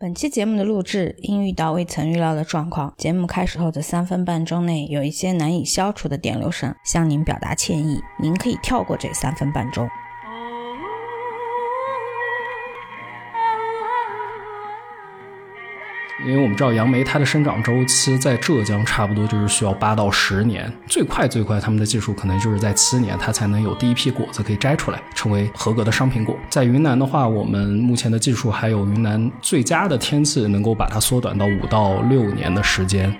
本期节目的录制因遇到未曾预料的状况，节目开始后的三分半钟内有一些难以消除的电流声，向您表达歉意。您可以跳过这三分半钟。因为我们知道杨梅它的生长周期在浙江差不多就是需要八到十年，最快最快他们的技术可能就是在七年，它才能有第一批果子可以摘出来，成为合格的商品果。在云南的话，我们目前的技术还有云南最佳的天气能够把它缩短到五到六年的时间。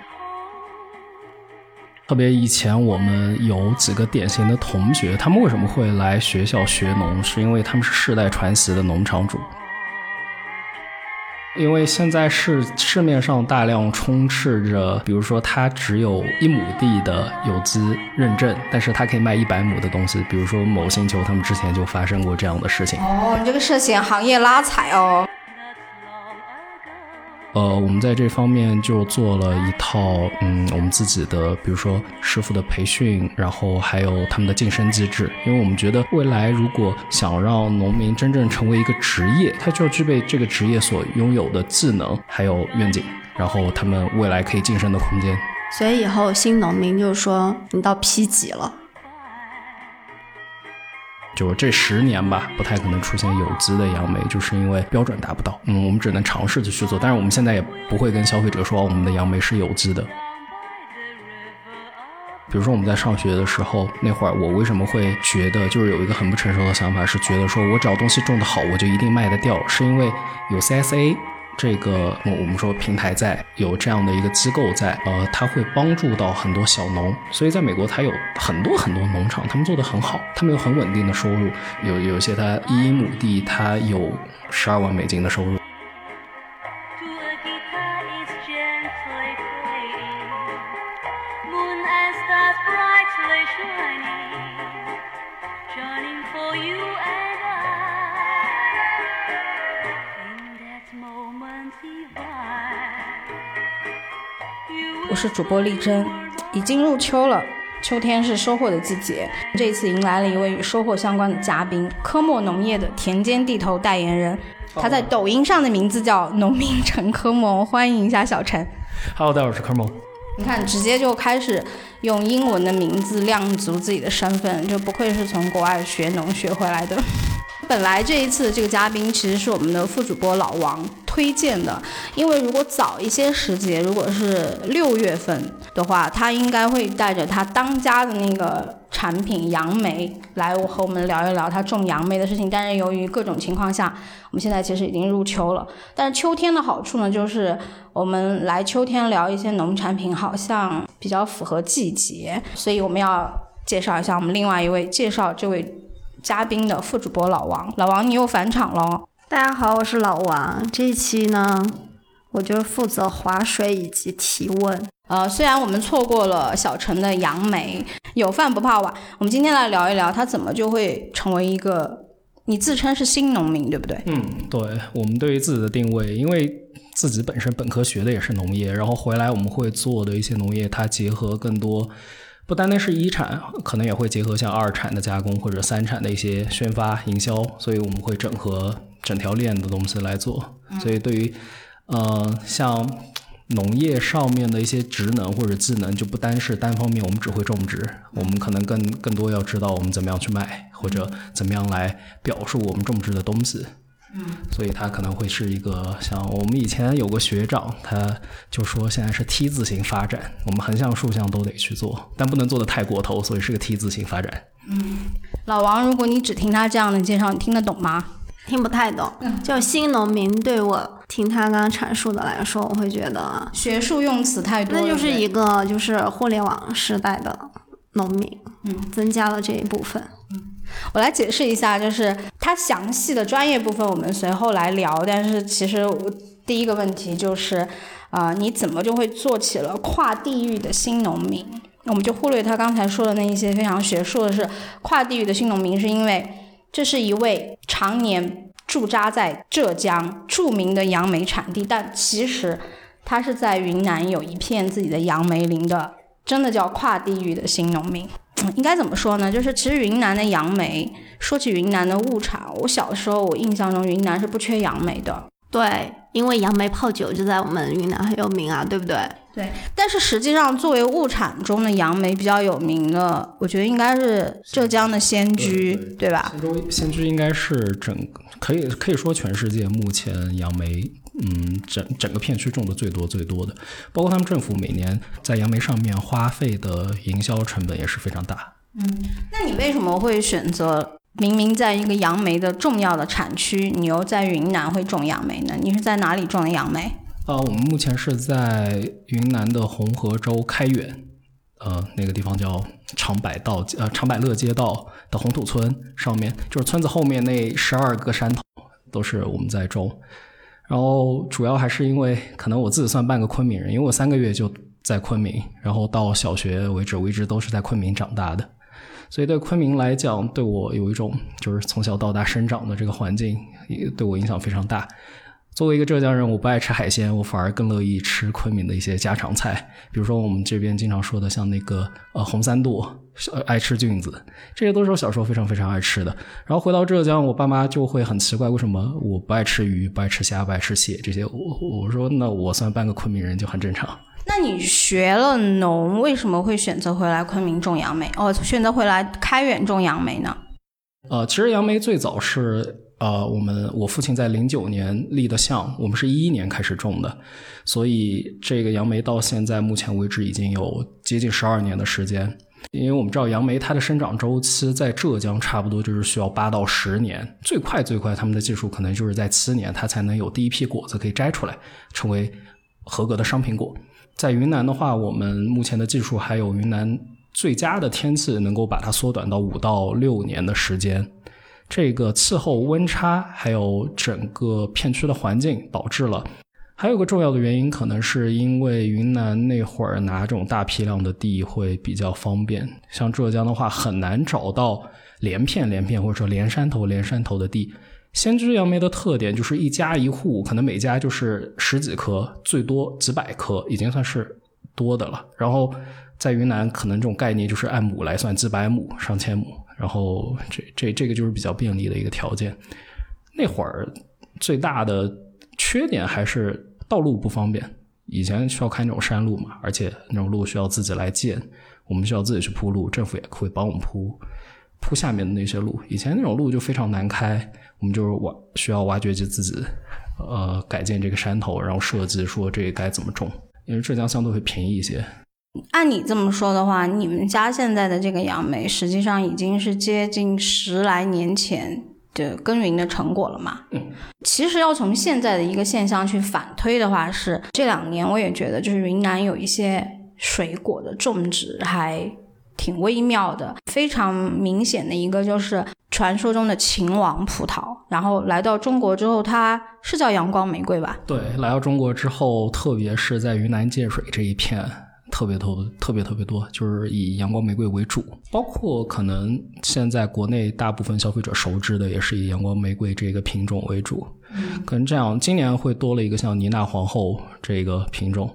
特别以前我们有几个典型的同学，他们为什么会来学校学农？是因为他们是世代传习的农场主。因为现在是市面上大量充斥着，比如说它只有一亩地的有机认证，但是它可以卖一百亩的东西。比如说某星球，他们之前就发生过这样的事情。哦，你这个涉嫌行业拉踩哦。呃，我们在这方面就做了一套，嗯，我们自己的，比如说师傅的培训，然后还有他们的晋升机制。因为我们觉得未来如果想让农民真正成为一个职业，他就要具备这个职业所拥有的技能还有愿景，然后他们未来可以晋升的空间。所以以后新农民就是说，你到 P 级了。就这十年吧，不太可能出现有机的杨梅，就是因为标准达不到。嗯，我们只能尝试着去做，但是我们现在也不会跟消费者说我们的杨梅是有机的。比如说我们在上学的时候，那会儿我为什么会觉得就是有一个很不成熟的想法，是觉得说我只要东西种的好，我就一定卖得掉，是因为有 CSA。这个我们说平台在有这样的一个机构在，呃，它会帮助到很多小农，所以在美国它有很多很多农场，他们做的很好，他们有很稳定的收入，有有些他一亩地他有十二万美金的收入。是主播丽珍，已经入秋了，秋天是收获的季节。这一次迎来了一位与收获相关的嘉宾，科莫农业的田间地头代言人，他在抖音上的名字叫农民陈科莫，欢迎一下小陈。Hello，大家好，我是科莫。你看，直接就开始用英文的名字亮足自己的身份，就不愧是从国外学农学回来的。本来这一次这个嘉宾其实是我们的副主播老王推荐的，因为如果早一些时节，如果是六月份的话，他应该会带着他当家的那个产品杨梅来我和我们聊一聊他种杨梅的事情。但是由于各种情况下，我们现在其实已经入秋了。但是秋天的好处呢，就是我们来秋天聊一些农产品，好像比较符合季节。所以我们要介绍一下我们另外一位介绍这位。嘉宾的副主播老王，老王你又返场了。大家好，我是老王。这一期呢，我就负责划水以及提问。呃，虽然我们错过了小陈的杨梅，有饭不怕晚。我们今天来聊一聊他怎么就会成为一个，你自称是新农民，对不对？嗯，对。我们对于自己的定位，因为自己本身本科学的也是农业，然后回来我们会做的一些农业，它结合更多。不单单是一产，可能也会结合像二产的加工或者三产的一些宣发营销，所以我们会整合整条链的东西来做。所以对于，呃，像农业上面的一些职能或者技能，就不单是单方面，我们只会种植，我们可能更更多要知道我们怎么样去卖，或者怎么样来表述我们种植的东西。嗯，所以它可能会是一个像我们以前有个学长，他就说现在是 T 字形发展，我们横向竖向都得去做，但不能做的太过头，所以是个 T 字形发展。嗯，老王，如果你只听他这样的介绍，你听得懂吗？听不太懂。就新农民对我听他刚刚阐述的来说，我会觉得学术用词太多。那就是一个就是互联网时代的农民，嗯，增加了这一部分。嗯。我来解释一下，就是它详细的专业部分我们随后来聊。但是其实第一个问题就是，啊，你怎么就会做起了跨地域的新农民？我们就忽略他刚才说的那一些非常学术的是跨地域的新农民，是因为这是一位常年驻扎在浙江著名的杨梅产地，但其实他是在云南有一片自己的杨梅林的，真的叫跨地域的新农民。应该怎么说呢？就是其实云南的杨梅，说起云南的物产，我小时候我印象中云南是不缺杨梅的。对，因为杨梅泡酒就在我们云南很有名啊，对不对？对，但是实际上作为物产中的杨梅比较有名的，我觉得应该是浙江的仙居，对吧？仙居仙居应该是整可以可以说全世界目前杨梅，嗯，整整个片区种的最多最多的，包括他们政府每年在杨梅上面花费的营销成本也是非常大。嗯，那你为什么会选择？明明在一个杨梅的重要的产区，你又在云南会种杨梅呢？你是在哪里种的杨梅？呃，我们目前是在云南的红河州开远，呃，那个地方叫长柏道，呃，长柏乐街道的红土村上面，就是村子后面那十二个山头都是我们在种。然后主要还是因为可能我自己算半个昆明人，因为我三个月就在昆明，然后到小学为止，我一直都是在昆明长大的。所以对昆明来讲，对我有一种就是从小到大生长的这个环境，也对我影响非常大。作为一个浙江人，我不爱吃海鲜，我反而更乐意吃昆明的一些家常菜，比如说我们这边经常说的像那个呃红三剁，爱吃菌子，这些都是我小时候非常非常爱吃的。然后回到浙江，我爸妈就会很奇怪，为什么我不爱吃鱼，不爱吃虾，不爱吃蟹这些？我我说那我算半个昆明人就很正常。那你学了农，为什么会选择回来昆明种杨梅？哦，选择回来开远种杨梅呢？呃，其实杨梅最早是呃，我们我父亲在零九年立的项，我们是一一年开始种的，所以这个杨梅到现在目前为止已经有接近十二年的时间。因为我们知道杨梅它的生长周期在浙江差不多就是需要八到十年，最快最快他们的技术可能就是在七年，它才能有第一批果子可以摘出来，成为合格的商品果。在云南的话，我们目前的技术还有云南最佳的天气，能够把它缩短到五到六年的时间。这个气候温差还有整个片区的环境导致了。还有个重要的原因，可能是因为云南那会儿拿这种大批量的地会比较方便，像浙江的话很难找到连片连片或者说连山头连山头的地。仙居杨梅的特点就是一家一户，可能每家就是十几棵，最多几百棵，已经算是多的了。然后在云南，可能这种概念就是按亩来算，几百亩、上千亩。然后这这这个就是比较便利的一个条件。那会儿最大的缺点还是道路不方便，以前需要开那种山路嘛，而且那种路需要自己来建，我们需要自己去铺路，政府也会帮我们铺铺下面的那些路。以前那种路就非常难开。我们就是挖需要挖掘机自己，呃，改建这个山头，然后设计说这该怎么种，因为浙江相对会便宜一些。按你这么说的话，你们家现在的这个杨梅，实际上已经是接近十来年前的耕耘的成果了嘛？嗯。其实要从现在的一个现象去反推的话，是这两年我也觉得，就是云南有一些水果的种植还挺微妙的，非常明显的一个就是。传说中的秦王葡萄，然后来到中国之后，它是叫阳光玫瑰吧？对，来到中国之后，特别是在云南建水这一片，特别多，特别特别多，就是以阳光玫瑰为主。包括可能现在国内大部分消费者熟知的，也是以阳光玫瑰这个品种为主。可能这样，今年会多了一个像妮娜皇后这个品种。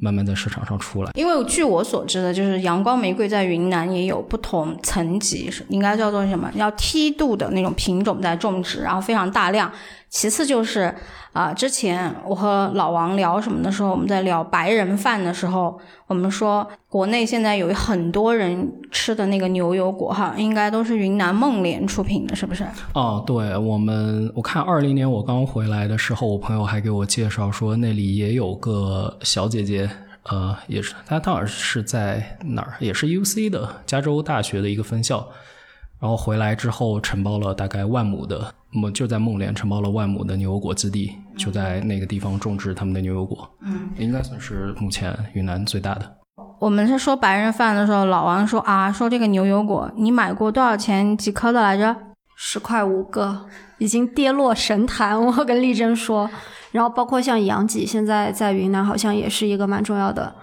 慢慢在市场上出来，因为据我所知的，就是阳光玫瑰在云南也有不同层级，应该叫做什么？要梯度的那种品种在种植，然后非常大量。其次就是啊，之前我和老王聊什么的时候，我们在聊白人饭的时候，我们说国内现在有很多人吃的那个牛油果哈，应该都是云南孟连出品的，是不是？哦，对，我们我看二零年我刚回来的时候，我朋友还给我介绍说那里也有个小姐姐，呃，也是她，当然是在哪儿，也是 U C 的加州大学的一个分校。然后回来之后承包了大概万亩的，么就在孟连承包了万亩的牛油果基地，就在那个地方种植他们的牛油果。嗯，应该算是目前云南最大的。我们是说白人饭的时候，老王说啊，说这个牛油果你买过多少钱几颗的来着？十块五个，已经跌落神坛。我跟丽珍说，然后包括像杨记，现在在云南好像也是一个蛮重要的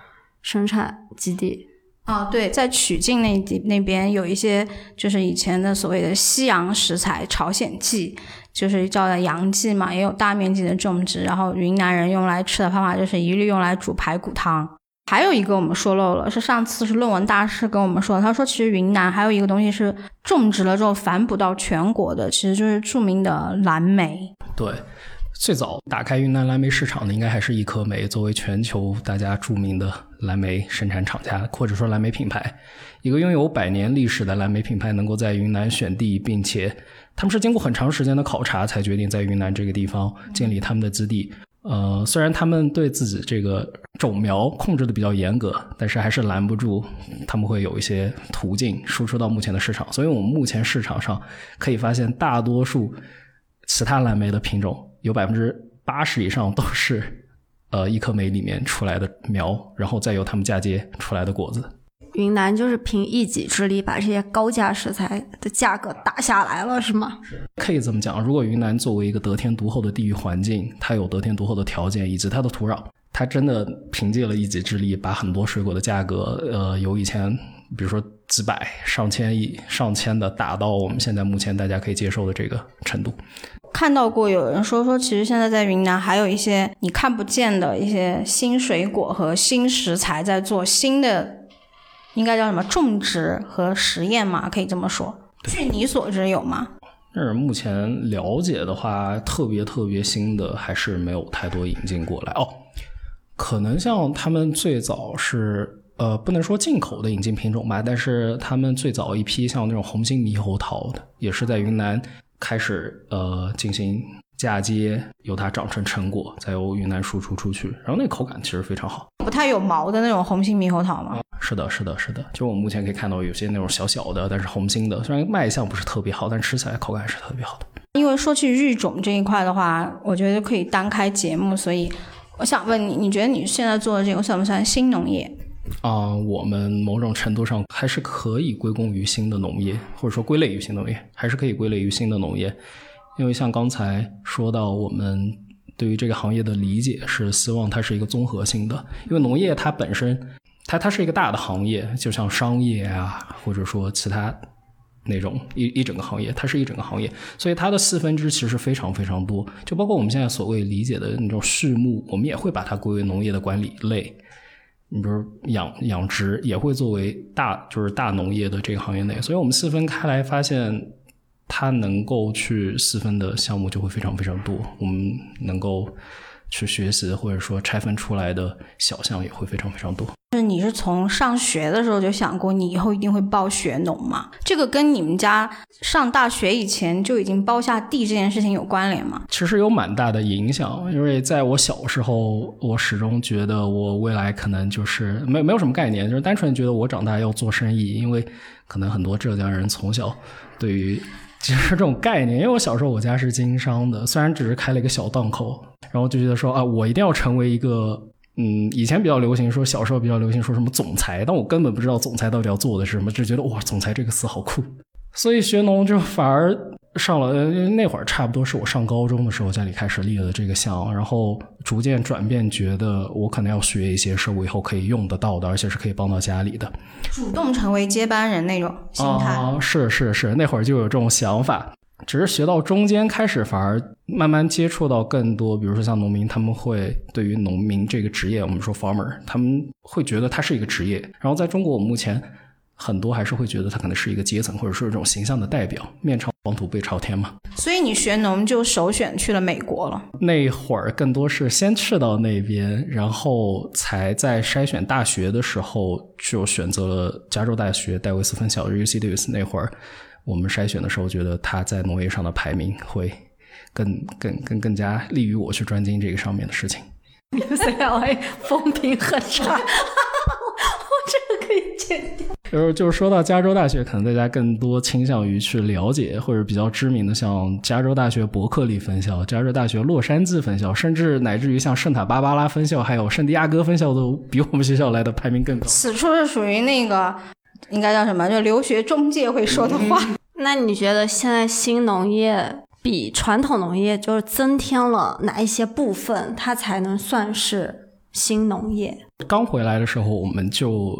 生产基地。啊，对，在曲靖那地那边有一些，就是以前的所谓的西洋食材，朝鲜蓟，就是叫的洋蓟嘛，也有大面积的种植。然后云南人用来吃的方法就是一律用来煮排骨汤。还有一个我们说漏了，是上次是论文大师跟我们说，他说其实云南还有一个东西是种植了之后反哺到全国的，其实就是著名的蓝莓。对。最早打开云南蓝莓市场的应该还是一颗莓，作为全球大家著名的蓝莓生产厂家，或者说蓝莓品牌，一个拥有百年历史的蓝莓品牌，能够在云南选地，并且他们是经过很长时间的考察才决定在云南这个地方建立他们的基地。呃，虽然他们对自己这个种苗控制的比较严格，但是还是拦不住他们会有一些途径输出到目前的市场。所以我们目前市场上可以发现，大多数其他蓝莓的品种。有百分之八十以上都是，呃，一颗莓里面出来的苗，然后再由他们嫁接出来的果子。云南就是凭一己之力把这些高价食材的价格打下来了，是吗？可以这么讲。如果云南作为一个得天独厚的地域环境，它有得天独厚的条件以及它的土壤，它真的凭借了一己之力，把很多水果的价格，呃，由以前比如说几百、上千亿、上千的打到我们现在目前大家可以接受的这个程度。看到过有人说说，其实现在在云南还有一些你看不见的一些新水果和新食材在做新的，应该叫什么种植和实验嘛？可以这么说。据你所知有吗？但是目前了解的话，特别特别新的还是没有太多引进过来哦。可能像他们最早是呃，不能说进口的引进品种吧，但是他们最早一批像那种红心猕猴桃的，也是在云南。开始呃进行嫁接，由它长成成果，再由云南输出出去，然后那口感其实非常好，不太有毛的那种红心猕猴桃吗？是的，是的，是的。就我们目前可以看到有些那种小小的，但是红心的，虽然卖相不是特别好，但吃起来口感是特别好的。因为说起育种这一块的话，我觉得可以单开节目，所以我想问你，你觉得你现在做的这个算不算新农业？啊，我们某种程度上还是可以归功于新的农业，或者说归类于新农业，还是可以归类于新的农业。因为像刚才说到，我们对于这个行业的理解是希望它是一个综合性的。因为农业它本身，它它是一个大的行业，就像商业啊，或者说其他那种一一整个行业，它是一整个行业，所以它的细分支其实非常非常多。就包括我们现在所谓理解的那种畜牧，我们也会把它归为农业的管理类。你比如养养殖也会作为大就是大农业的这个行业内，所以我们细分开来发现，它能够去细分的项目就会非常非常多，我们能够去学习或者说拆分出来的小项也会非常非常多。是你是从上学的时候就想过你以后一定会报学农吗？这个跟你们家上大学以前就已经包下地这件事情有关联吗？其实有蛮大的影响，因为在我小时候，我始终觉得我未来可能就是没没有什么概念，就是单纯觉得我长大要做生意，因为可能很多浙江人从小对于 其实这种概念，因为我小时候我家是经商的，虽然只是开了一个小档口，然后就觉得说啊，我一定要成为一个。嗯，以前比较流行说，小时候比较流行说什么总裁，但我根本不知道总裁到底要做的是什么，只觉得哇，总裁这个词好酷，所以学农就反而上了那会儿，差不多是我上高中的时候，家里开始立了这个项，然后逐渐转变，觉得我可能要学一些是我以后可以用得到的，而且是可以帮到家里的，主动成为接班人那种心态。是是是，那会儿就有这种想法。只是学到中间开始，反而慢慢接触到更多，比如说像农民，他们会对于农民这个职业，我们说 farmer，他们会觉得他是一个职业。然后在中国，我目前很多还是会觉得他可能是一个阶层，或者说这种形象的代表，面朝黄土背朝天嘛。所以你学农就首选去了美国了。那会儿更多是先去到那边，然后才在筛选大学的时候就选择了加州大学戴维斯分校 （UC Davis） 那会儿。我们筛选的时候，觉得他在农业上的排名会更更更更加利于我去专精这个上面的事情。UCLA 风评很差，我这个可以剪掉。就是就是说到加州大学，可能大家更多倾向于去了解或者比较知名的，像加州大学伯克利分校、加州大学洛杉矶分校，甚至乃至于像圣塔芭芭拉分校，还有圣地亚哥分校，都比我们学校来的排名更高。此处是属于那个。应该叫什么？就留学中介会说的话。那你觉得现在新农业比传统农业就是增添了哪一些部分，它才能算是新农业？刚回来的时候，我们就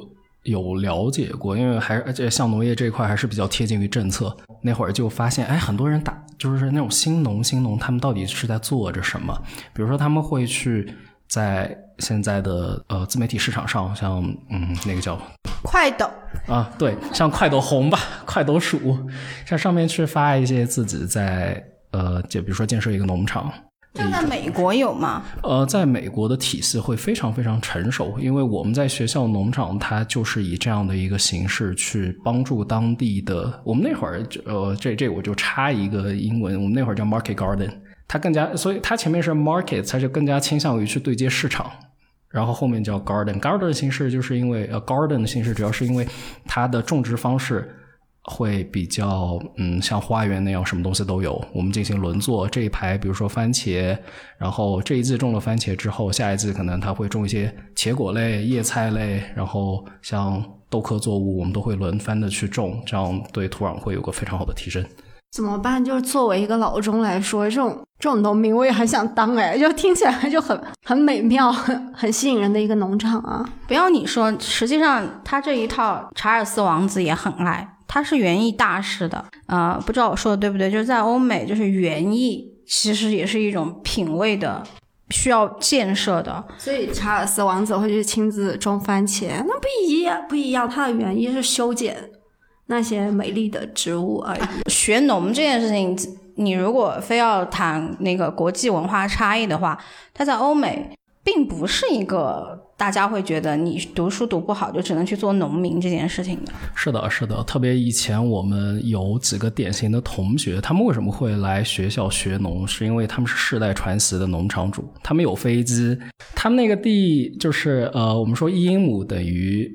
有了解过，因为还而且像农业这一块还是比较贴近于政策。那会儿就发现，哎，很多人打就是那种新农新农，他们到底是在做着什么？比如说他们会去。在现在的呃自媒体市场上，像嗯那个叫快抖啊，对，像快抖红吧，快抖鼠，像上面去发一些自己在呃，就比如说建设一个农场，这在美国有吗？呃，在美国的体系会非常非常成熟，因为我们在学校农场，它就是以这样的一个形式去帮助当地的。我们那会儿，呃，这这我就插一个英文，我们那会儿叫 market garden，它更加，所以它前面是 market，它就更加倾向于去对接市场，然后后面叫 garden，garden 的形式就是因为呃 garden 的形式主要是因为它的种植方式。会比较嗯，像花园那样，什么东西都有。我们进行轮作，这一排比如说番茄，然后这一季种了番茄之后，下一季可能它会种一些茄果类、叶菜类，然后像豆科作物，我们都会轮番的去种，这样对土壤会有个非常好的提升。怎么办？就是作为一个老中来说，这种这种农民我也很想当哎，就听起来就很很美妙、很很吸引人的一个农场啊！不要你说，实际上他这一套查尔斯王子也很爱。他是园艺大师的，呃，不知道我说的对不对？就是在欧美，就是园艺其实也是一种品味的，需要建设的。所以查尔斯王子会去亲自种番茄，那不一样，不一样。他的园艺是修剪那些美丽的植物而已。学农这件事情，你如果非要谈那个国际文化差异的话，他在欧美并不是一个。大家会觉得你读书读不好，就只能去做农民这件事情的。是的，是的，特别以前我们有几个典型的同学，他们为什么会来学校学农？是因为他们是世代传习的农场主，他们有飞机，他们那个地就是呃，我们说一英亩等于，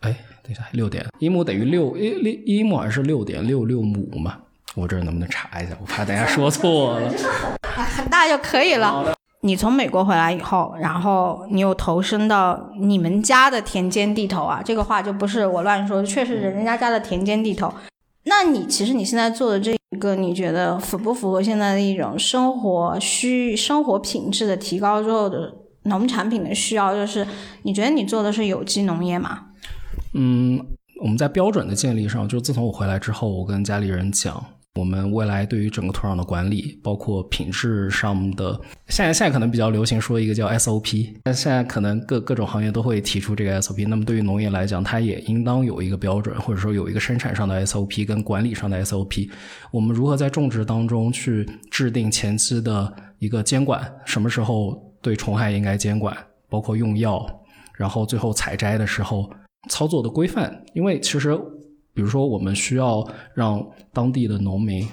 哎，等一下，六点一亩等于六一六一亩还是六点六六亩嘛？我这能不能查一下？我怕大家说错了，很大就可以了。你从美国回来以后，然后你又投身到你们家的田间地头啊，这个话就不是我乱说，确实人家家的田间地头。那你其实你现在做的这一个，你觉得符不符合现在的一种生活需生活品质的提高之后的农产品的需要？就是你觉得你做的是有机农业吗？嗯，我们在标准的建立上，就自从我回来之后，我跟家里人讲。我们未来对于整个土壤的管理，包括品质上的，现在现在可能比较流行说一个叫 SOP，但现在可能各各种行业都会提出这个 SOP。那么对于农业来讲，它也应当有一个标准，或者说有一个生产上的 SOP 跟管理上的 SOP。我们如何在种植当中去制定前期的一个监管，什么时候对虫害应该监管，包括用药，然后最后采摘的时候操作的规范，因为其实。比如说，我们需要让当地的农民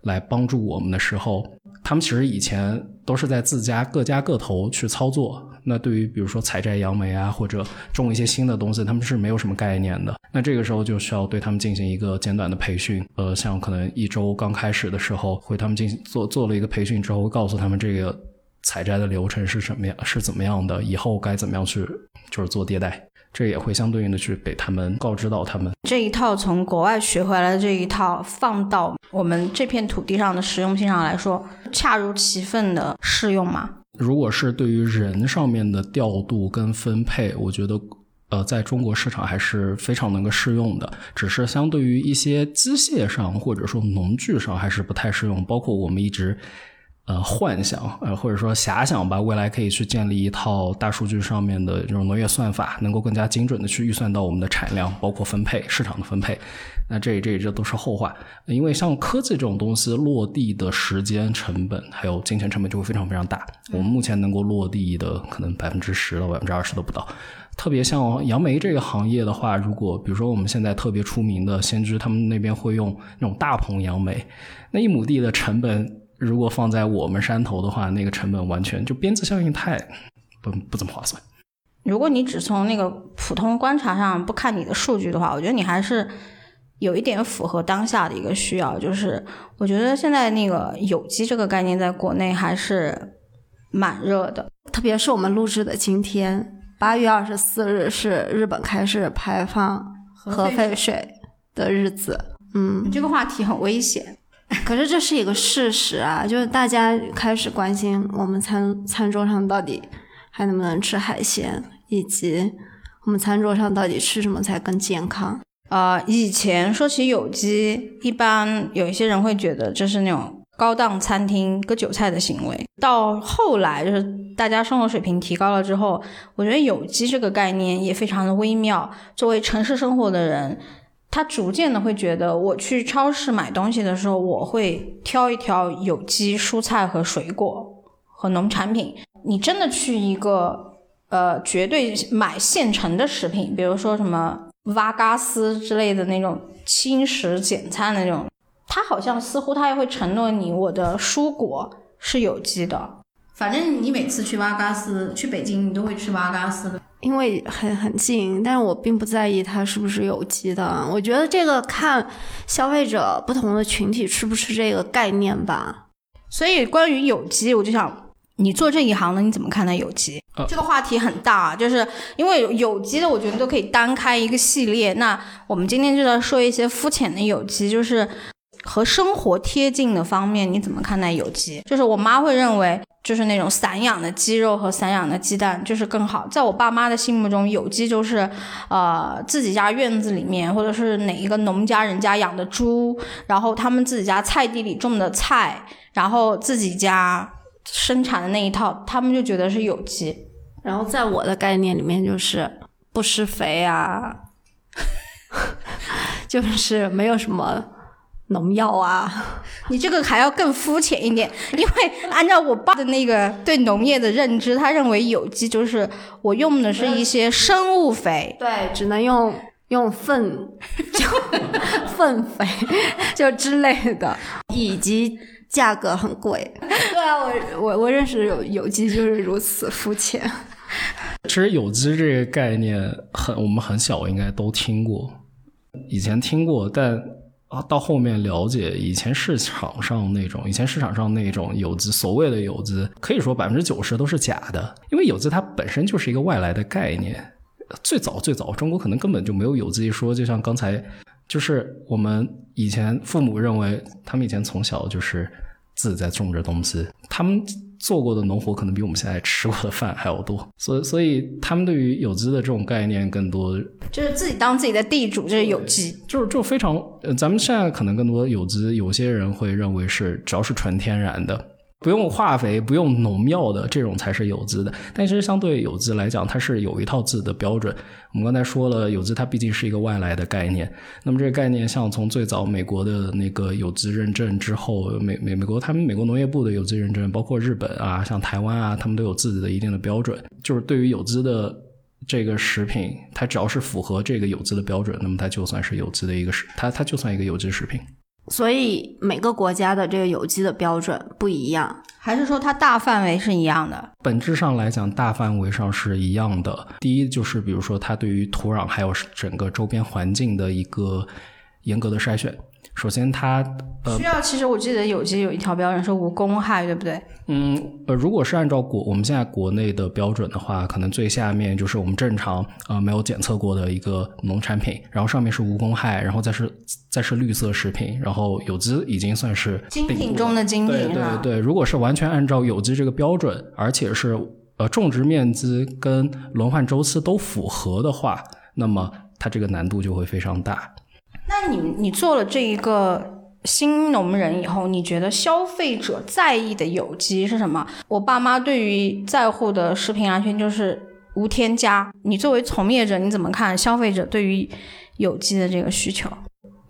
来帮助我们的时候，他们其实以前都是在自家各家各头去操作。那对于比如说采摘杨梅啊，或者种一些新的东西，他们是没有什么概念的。那这个时候就需要对他们进行一个简短的培训。呃，像可能一周刚开始的时候，会他们进行做做了一个培训之后，告诉他们这个采摘的流程是什么样，是怎么样的，以后该怎么样去就是做迭代。这也会相对应的去给他们告知到他们这一套从国外学回来的这一套放到我们这片土地上的实用性上来说，恰如其分的适用吗？如果是对于人上面的调度跟分配，我觉得呃，在中国市场还是非常能够适用的，只是相对于一些机械上或者说农具上还是不太适用，包括我们一直。呃，幻想呃，或者说遐想吧，未来可以去建立一套大数据上面的这种农业算法，能够更加精准的去预算到我们的产量，包括分配市场的分配。那这这这都是后话，因为像科技这种东西，落地的时间成本还有金钱成本就会非常非常大。我们目前能够落地的可能百分之十到百分之二十都不到。特别像杨梅这个行业的话，如果比如说我们现在特别出名的先知，他们那边会用那种大棚杨梅，那一亩地的成本。如果放在我们山头的话，那个成本完全就边际效应太不不怎么划算。如果你只从那个普通观察上不看你的数据的话，我觉得你还是有一点符合当下的一个需要。就是我觉得现在那个有机这个概念在国内还是蛮热的，特别是我们录制的今天，八月二十四日是日本开始排放核废水的日子。嗯，这个话题很危险。可是这是一个事实啊，就是大家开始关心我们餐餐桌上到底还能不能吃海鲜，以及我们餐桌上到底吃什么才更健康。呃，以前说起有机，一般有一些人会觉得这是那种高档餐厅割韭菜的行为。到后来，就是大家生活水平提高了之后，我觉得有机这个概念也非常的微妙。作为城市生活的人。他逐渐的会觉得，我去超市买东西的时候，我会挑一挑有机蔬菜和水果，和农产品。你真的去一个呃绝对买现成的食品，比如说什么瓦嘎斯之类的那种轻食简餐那种，他好像似乎他也会承诺你我的蔬果是有机的。反正你每次去瓦嘎斯，去北京你都会吃瓦嘎斯的。因为很很近，但是我并不在意它是不是有机的。我觉得这个看消费者不同的群体吃不吃这个概念吧。所以关于有机，我就想你做这一行的，你怎么看待有机？这个话题很大，就是因为有机的，我觉得都可以单开一个系列。那我们今天就在说一些肤浅的有机，就是和生活贴近的方面，你怎么看待有机？就是我妈会认为。就是那种散养的鸡肉和散养的鸡蛋，就是更好。在我爸妈的心目中，有机就是，呃，自己家院子里面，或者是哪一个农家人家养的猪，然后他们自己家菜地里种的菜，然后自己家生产的那一套，他们就觉得是有机。然后在我的概念里面，就是不施肥啊，就是没有什么。农药啊，你这个还要更肤浅一点，因为按照我爸的那个对农业的认知，他认为有机就是我用的是一些生物肥，对，只能用用粪，就 粪肥 就之类的，以及价格很贵。对啊，我我我认识有有机就是如此肤浅。其实有机这个概念很，我们很小应该都听过，以前听过，但。啊，到后面了解，以前市场上那种，以前市场上那种有机，所谓的有机，可以说百分之九十都是假的，因为有机它本身就是一个外来的概念。最早最早，中国可能根本就没有有机一说，就像刚才，就是我们以前父母认为，他们以前从小就是自己在种着东西，他们。做过的农活可能比我们现在吃过的饭还要多，所以所以他们对于有机的这种概念更多，就是自己当自己的地主，就是有机，就是就非常，呃咱们现在可能更多有机，有些人会认为是只要是纯天然的。不用化肥、不用农药的这种才是有机的，但其实相对有机来讲，它是有一套自己的标准。我们刚才说了，有机它毕竟是一个外来的概念。那么这个概念，像从最早美国的那个有机认证之后，美美美国他们美国农业部的有机认证，包括日本啊、像台湾啊，他们都有自己的一定的标准。就是对于有机的这个食品，它只要是符合这个有机的标准，那么它就算是有机的一个食，它它就算一个有机食品。所以每个国家的这个有机的标准不一样，还是说它大范围是一样的？本质上来讲，大范围上是一样的。第一就是比如说它对于土壤还有整个周边环境的一个严格的筛选。首先，它呃需要，其实我记得有机有一条标准是无公害，对不对？嗯，呃，如果是按照国我们现在国内的标准的话，可能最下面就是我们正常呃没有检测过的一个农产品，然后上面是无公害，然后再是再是绿色食品，然后有机已经算是精品中的精品对对对，如果是完全按照有机这个标准，而且是呃种植面积跟轮换周期都符合的话，那么它这个难度就会非常大。那你你做了这一个新农人以后，你觉得消费者在意的有机是什么？我爸妈对于在乎的食品安全就是无添加。你作为从业者，你怎么看消费者对于有机的这个需求？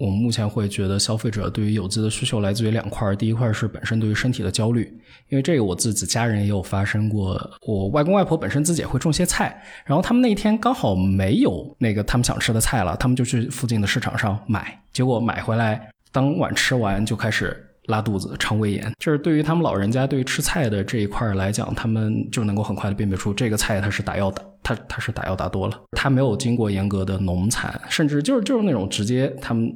我们目前会觉得，消费者对于有机的需求来自于两块儿。第一块是本身对于身体的焦虑，因为这个我自己家人也有发生过。我外公外婆本身自己也会种些菜，然后他们那天刚好没有那个他们想吃的菜了，他们就去附近的市场上买，结果买回来当晚吃完就开始拉肚子、肠胃炎。就是对于他们老人家对于吃菜的这一块儿来讲，他们就能够很快的辨别出这个菜它是打药打，它它是打药打多了，它没有经过严格的农残，甚至就是就是那种直接他们。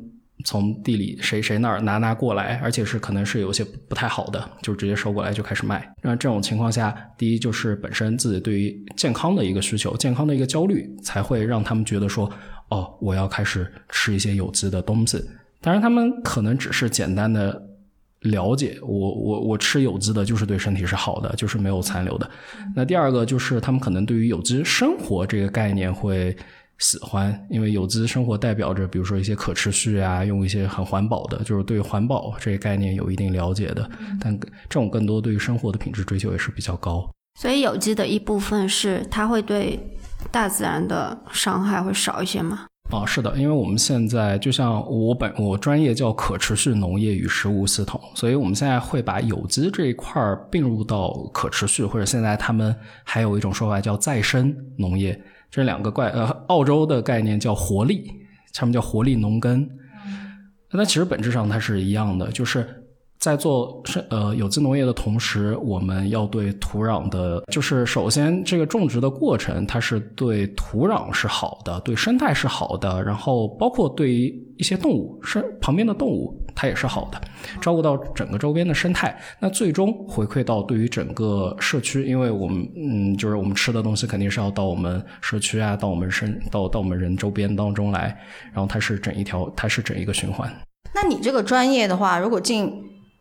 从地里谁谁那儿拿拿过来，而且是可能是有些不太好的，就直接收过来就开始卖。那这种情况下，第一就是本身自己对于健康的一个需求、健康的一个焦虑，才会让他们觉得说，哦，我要开始吃一些有机的东西。当然，他们可能只是简单的了解，我我我吃有机的，就是对身体是好的，就是没有残留的。那第二个就是他们可能对于有机生活这个概念会。喜欢，因为有机生活代表着，比如说一些可持续啊，用一些很环保的，就是对环保这个概念有一定了解的。但这种更多对于生活的品质追求也是比较高。所以有机的一部分是它会对大自然的伤害会少一些吗？哦，是的，因为我们现在就像我本我专业叫可持续农业与食物系统，所以我们现在会把有机这一块儿并入到可持续，或者现在他们还有一种说法叫再生农业，这两个怪呃澳洲的概念叫活力，他们叫活力农耕。那其实本质上它是一样的，就是在做生呃有机农业的同时，我们要对土壤的，就是首先这个种植的过程，它是对土壤是好的，对生态是好的，然后包括对于一些动物生旁边的动物，它也是好的，照顾到整个周边的生态。那最终回馈到对于整个社区，因为我们嗯，就是我们吃的东西肯定是要到我们社区啊，到我们生到到我们人周边当中来，然后它是整一条，它是整一个循环。那你这个专业的话，如果进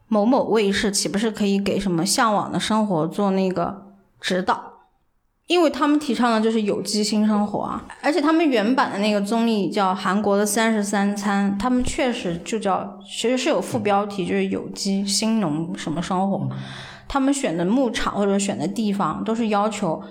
某某卫视，岂不是可以给什么向往的生活做那个指导？因为他们提倡的就是有机新生活啊，而且他们原版的那个综艺叫韩国的三十三餐，他们确实就叫，其实是有副标题，就是有机新农什么生活。他们选的牧场或者选的地方都是要求，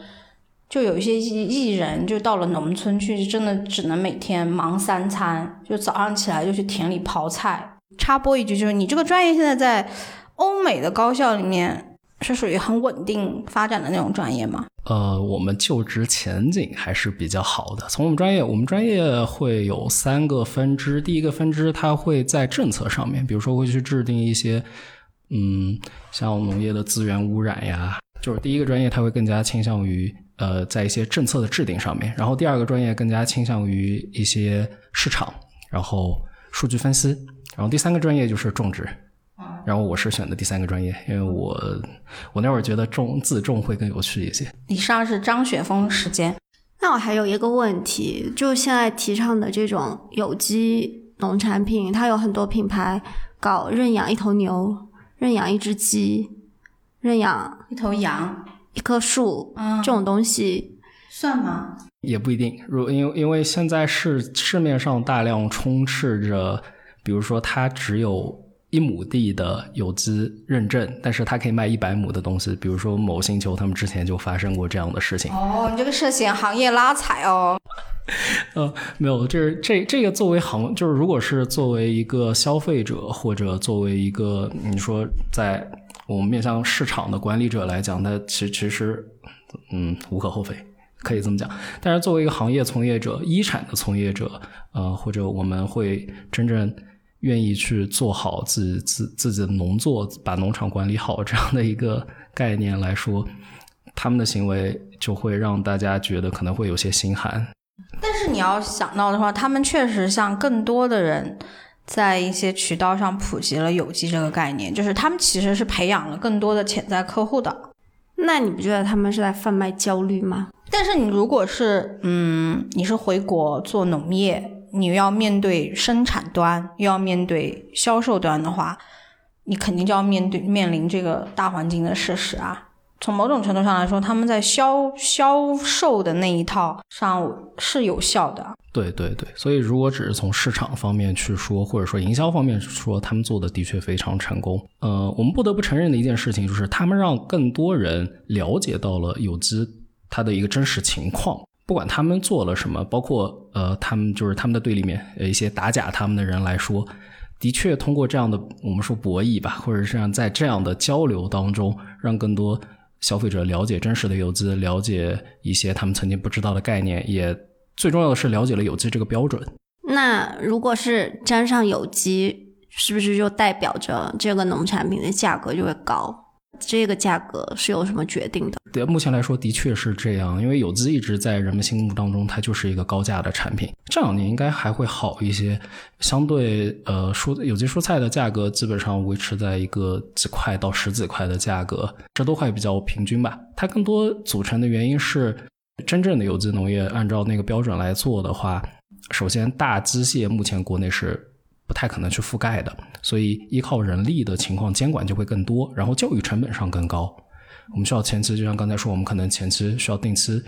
就有一些艺艺人就到了农村去，真的只能每天忙三餐，就早上起来就去田里刨菜。插播一句，就是你这个专业现在在欧美的高校里面是属于很稳定发展的那种专业吗？呃，我们就职前景还是比较好的。从我们专业，我们专业会有三个分支。第一个分支，它会在政策上面，比如说会去制定一些，嗯，像农业的资源污染呀，就是第一个专业，它会更加倾向于呃，在一些政策的制定上面。然后第二个专业更加倾向于一些市场，然后数据分析。然后第三个专业就是种植，然后我是选的第三个专业，因为我我那会儿觉得种自种会更有趣一些。以上是张雪峰时间。那我还有一个问题，就现在提倡的这种有机农产品，它有很多品牌搞认养一头牛、认养一只鸡、认养一头羊、一棵树，嗯这种东西算吗？也不一定，如因为因为现在是市面上大量充斥着。比如说，它只有一亩地的有机认证，但是它可以卖一百亩的东西。比如说，某星球他们之前就发生过这样的事情。哦，你这个涉嫌行业拉踩哦。呃，没有，这是这这个作为行，就是如果是作为一个消费者，或者作为一个你说在我们面向市场的管理者来讲，它其其实嗯无可厚非。可以这么讲，但是作为一个行业从业者、一产的从业者，呃，或者我们会真正愿意去做好自己自自己的农作，把农场管理好这样的一个概念来说，他们的行为就会让大家觉得可能会有些心寒。但是你要想到的话，他们确实向更多的人在一些渠道上普及了有机这个概念，就是他们其实是培养了更多的潜在客户的。那你不觉得他们是在贩卖焦虑吗？但是你如果是嗯，你是回国做农业，你要面对生产端，又要面对销售端的话，你肯定就要面对面临这个大环境的事实啊。从某种程度上来说，他们在销销售的那一套上是有效的。对对对，所以如果只是从市场方面去说，或者说营销方面说，他们做的的确非常成功。呃，我们不得不承认的一件事情就是，他们让更多人了解到了有机。它的一个真实情况，不管他们做了什么，包括呃，他们就是他们的对立面，呃，一些打假他们的人来说，的确通过这样的我们说博弈吧，或者是让在这样的交流当中，让更多消费者了解真实的有机，了解一些他们曾经不知道的概念，也最重要的是了解了有机这个标准。那如果是沾上有机，是不是就代表着这个农产品的价格就会高？这个价格是由什么决定的？对，目前来说的确是这样，因为有机一直在人们心目当中，它就是一个高价的产品。这两年应该还会好一些，相对呃蔬有机蔬菜的价格基本上维持在一个几块到十几块的价格，这都还比较平均吧。它更多组成的原因是，真正的有机农业按照那个标准来做的话，首先大机械目前国内是。不太可能去覆盖的，所以依靠人力的情况监管就会更多，然后教育成本上更高。我们需要前期，就像刚才说，我们可能前期需要定期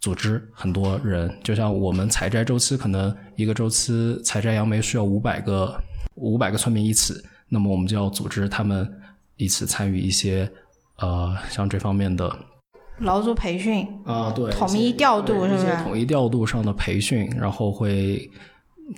组织很多人，就像我们采摘周期，可能一个周期采摘杨梅需要五百个五百个村民一起，那么我们就要组织他们一起参与一些呃像这方面的劳作培训啊，对，统一调度是不是？统一调度上的培训，然后会。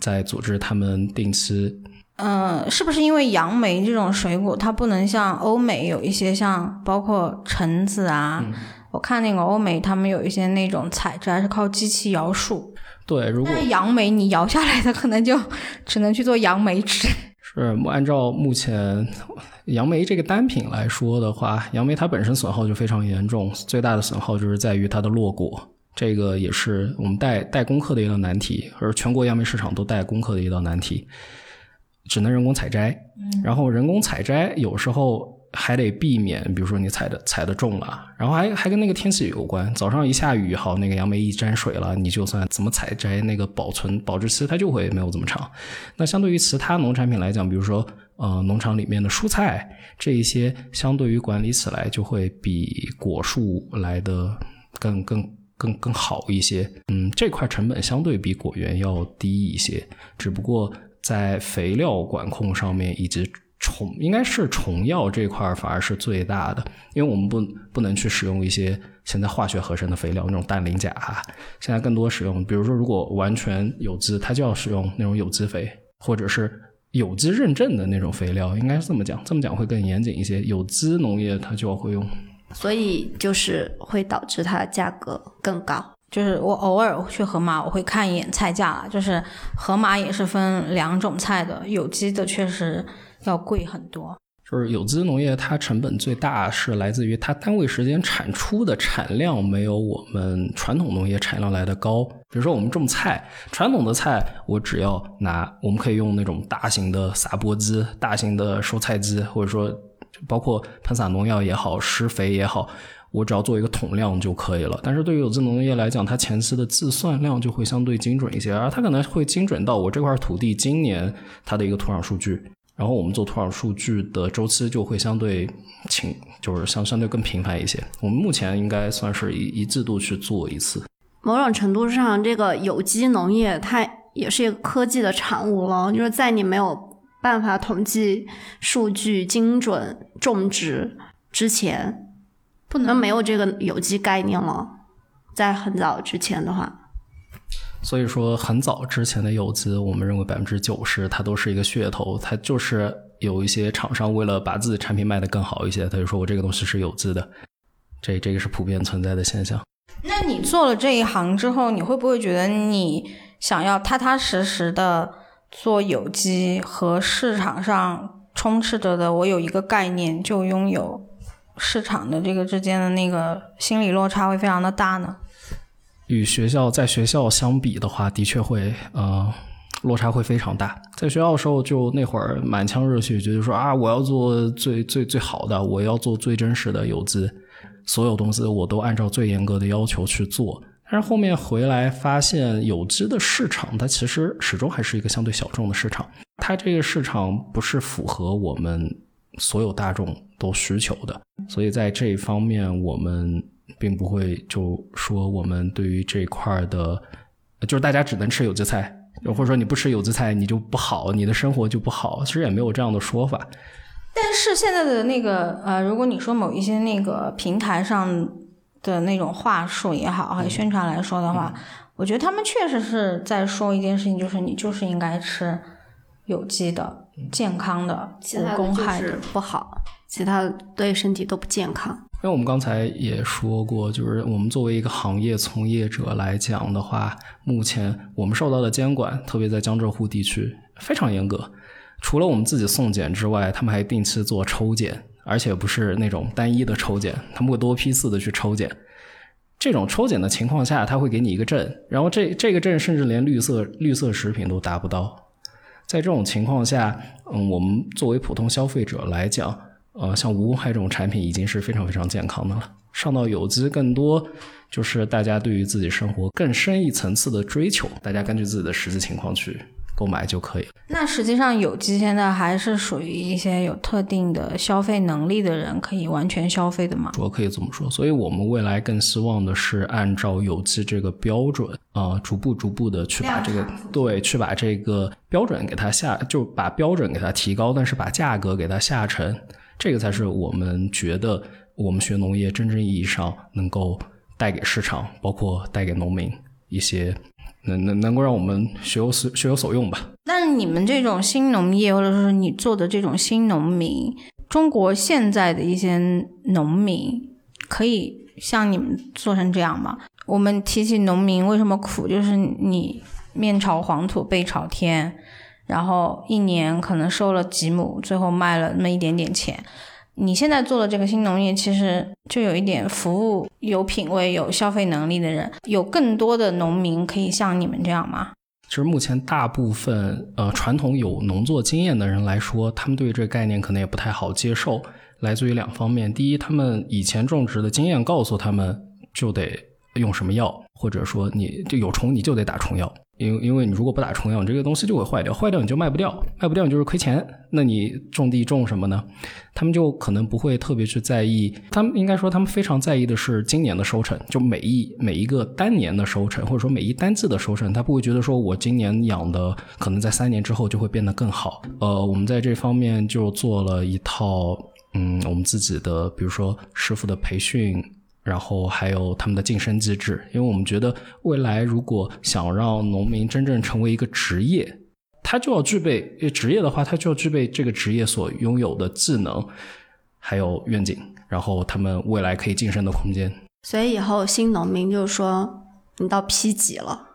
在组织他们定期。嗯，是不是因为杨梅这种水果，它不能像欧美有一些像包括橙子啊？我看那个欧美他们有一些那种采摘是靠机器摇树。对，如果杨梅你摇下来的，可能就只能去做杨梅吃。是按照目前杨梅这个单品来说的话，杨梅它本身损耗就非常严重，最大的损耗就是在于它的落果。这个也是我们带带攻克的一道难题，而全国杨梅市场都带攻克的一道难题，只能人工采摘。然后人工采摘有时候还得避免，比如说你采的采的重了，然后还还跟那个天气有关。早上一下雨，好，那个杨梅一沾水了，你就算怎么采摘，那个保存保质期它就会没有这么长。那相对于其他农产品来讲，比如说呃农场里面的蔬菜这一些，相对于管理起来就会比果树来的更更。更更好一些，嗯，这块成本相对比果园要低一些，只不过在肥料管控上面以及虫，应该是虫药这块反而是最大的，因为我们不不能去使用一些现在化学合成的肥料，那种氮磷钾，现在更多使用，比如说如果完全有机，它就要使用那种有机肥，或者是有机认证的那种肥料，应该是这么讲，这么讲会更严谨一些，有机农业它就会用。所以就是会导致它价格更高。就是我偶尔去盒马，我会看一眼菜价。就是盒马也是分两种菜的，有机的确实要贵很多。就是有机农业它成本最大是来自于它单位时间产出的产量没有我们传统农业产量来的高。比如说我们种菜，传统的菜我只要拿，我们可以用那种大型的撒播机、大型的收菜机，或者说。包括喷洒农药也好，施肥也好，我只要做一个统量就可以了。但是对于有机农业来讲，它前期的计算量就会相对精准一些，而它可能会精准到我这块土地今年它的一个土壤数据，然后我们做土壤数据的周期就会相对轻，就是相相对更频繁一些。我们目前应该算是一一季度去做一次。某种程度上，这个有机农业它也是一个科技的产物了，就是在你没有。办法统计数据精准种植之前，不能没有这个有机概念了。在很早之前的话，所以说很早之前的有机，我们认为百分之九十它都是一个噱头，它就是有一些厂商为了把自己产品卖得更好一些，他就说我这个东西是有机的，这这个是普遍存在的现象。那你做了这一行之后，你会不会觉得你想要踏踏实实的？做有机和市场上充斥着的，我有一个概念就拥有市场的这个之间的那个心理落差会非常的大呢。与学校在学校相比的话，的确会呃落差会非常大。在学校的时候，就那会儿满腔热血，觉得说啊，我要做最最最好的，我要做最真实的有机，所有东西我都按照最严格的要求去做。但是后面回来发现，有机的市场它其实始终还是一个相对小众的市场，它这个市场不是符合我们所有大众都需求的，所以在这一方面，我们并不会就说我们对于这块的，就是大家只能吃有机菜，或者说你不吃有机菜你就不好，你的生活就不好，其实也没有这样的说法。但是现在的那个呃，如果你说某一些那个平台上。的那种话术也好，还有宣传来说的话，我觉得他们确实是在说一件事情，就是你就是应该吃有机的、健康的、无公害的，不好，其他对身体都不健康。因为我们刚才也说过，就是我们作为一个行业从业者来讲的话，目前我们受到的监管，特别在江浙沪地区非常严格。除了我们自己送检之外，他们还定期做抽检。而且不是那种单一的抽检，他们会多批次的去抽检。这种抽检的情况下，他会给你一个证，然后这这个证甚至连绿色绿色食品都达不到。在这种情况下，嗯，我们作为普通消费者来讲，呃，像无公害这种产品已经是非常非常健康的了。上到有机，更多就是大家对于自己生活更深一层次的追求，大家根据自己的实际情况去。购买就可以了。那实际上，有机现在还是属于一些有特定的消费能力的人可以完全消费的吗？主要可以这么说。所以我们未来更希望的是按照有机这个标准啊，逐步逐步的去把这个对，去把这个标准给它下，就把标准给它提高，但是把价格给它下沉，这个才是我们觉得我们学农业真正意义上能够带给市场，包括带给农民一些。能能能够让我们学有所学有所用吧。那你们这种新农业，或者说是你做的这种新农民，中国现在的一些农民可以像你们做成这样吗？我们提起农民为什么苦，就是你面朝黄土背朝天，然后一年可能收了几亩，最后卖了那么一点点钱。你现在做的这个新农业，其实就有一点服务有品位、有消费能力的人，有更多的农民可以像你们这样吗？其实目前大部分呃传统有农作经验的人来说，他们对于这个概念可能也不太好接受，来自于两方面。第一，他们以前种植的经验告诉他们就得用什么药，或者说你就有虫你就得打虫药。因为因为你如果不打虫药，你这个东西就会坏掉，坏掉你就卖不掉，卖不掉你就是亏钱。那你种地种什么呢？他们就可能不会特别去在意，他们应该说他们非常在意的是今年的收成，就每一每一个单年的收成，或者说每一单季的收成，他不会觉得说我今年养的可能在三年之后就会变得更好。呃，我们在这方面就做了一套，嗯，我们自己的，比如说师傅的培训。然后还有他们的晋升机制，因为我们觉得未来如果想让农民真正成为一个职业，他就要具备职业的话，他就要具备这个职业所拥有的技能，还有愿景，然后他们未来可以晋升的空间。所以以后新农民就是说，你到 P 级了，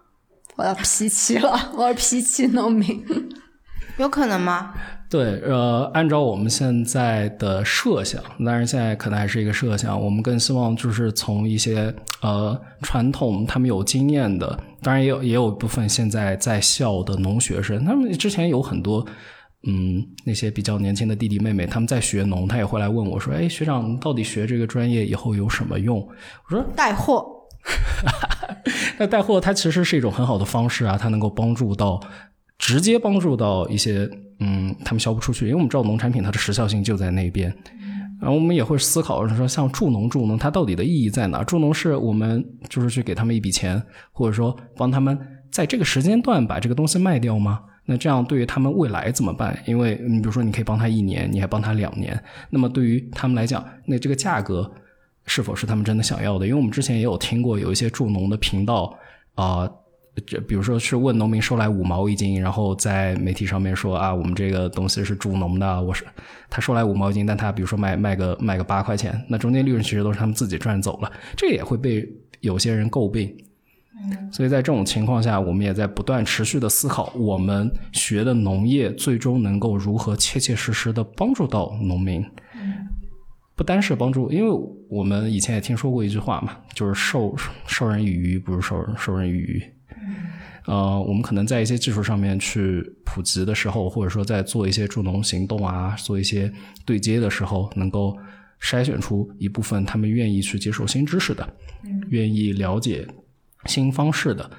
我要 P 七了，我是 P 七农民，有可能吗？对，呃，按照我们现在的设想，当然现在可能还是一个设想，我们更希望就是从一些呃传统他们有经验的，当然也有也有一部分现在在校的农学生，他们之前有很多嗯那些比较年轻的弟弟妹妹，他们在学农，他也会来问我说，哎，学长到底学这个专业以后有什么用？我说带货，那带货它其实是一种很好的方式啊，它能够帮助到。直接帮助到一些，嗯，他们销不出去，因为我们知道农产品它的时效性就在那边，然后我们也会思考说，像助农助农，它到底的意义在哪？助农是我们就是去给他们一笔钱，或者说帮他们在这个时间段把这个东西卖掉吗？那这样对于他们未来怎么办？因为你比如说你可以帮他一年，你还帮他两年，那么对于他们来讲，那这个价格是否是他们真的想要的？因为我们之前也有听过有一些助农的频道啊。这比如说是问农民收来五毛一斤，然后在媒体上面说啊，我们这个东西是助农的，我是他收来五毛一斤，但他比如说卖卖个卖个八块钱，那中间利润其实都是他们自己赚走了，这也会被有些人诟病。所以在这种情况下，我们也在不断持续的思考，我们学的农业最终能够如何切切实实的帮助到农民，不单是帮助，因为我们以前也听说过一句话嘛，就是授授人以鱼，不如授授人以渔。呃，我们可能在一些技术上面去普及的时候，或者说在做一些助农行动啊，做一些对接的时候，能够筛选出一部分他们愿意去接受新知识的，愿意了解新方式的，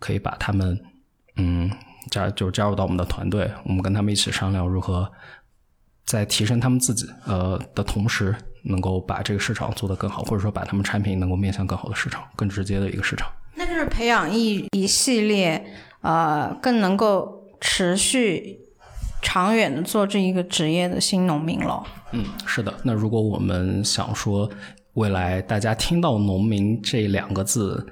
可以把他们嗯加就加入到我们的团队，我们跟他们一起商量如何在提升他们自己呃的同时，能够把这个市场做得更好，或者说把他们产品能够面向更好的市场，更直接的一个市场。就是培养一一系列，呃，更能够持续、长远的做这一个职业的新农民了。嗯，是的。那如果我们想说，未来大家听到“农民”这两个字。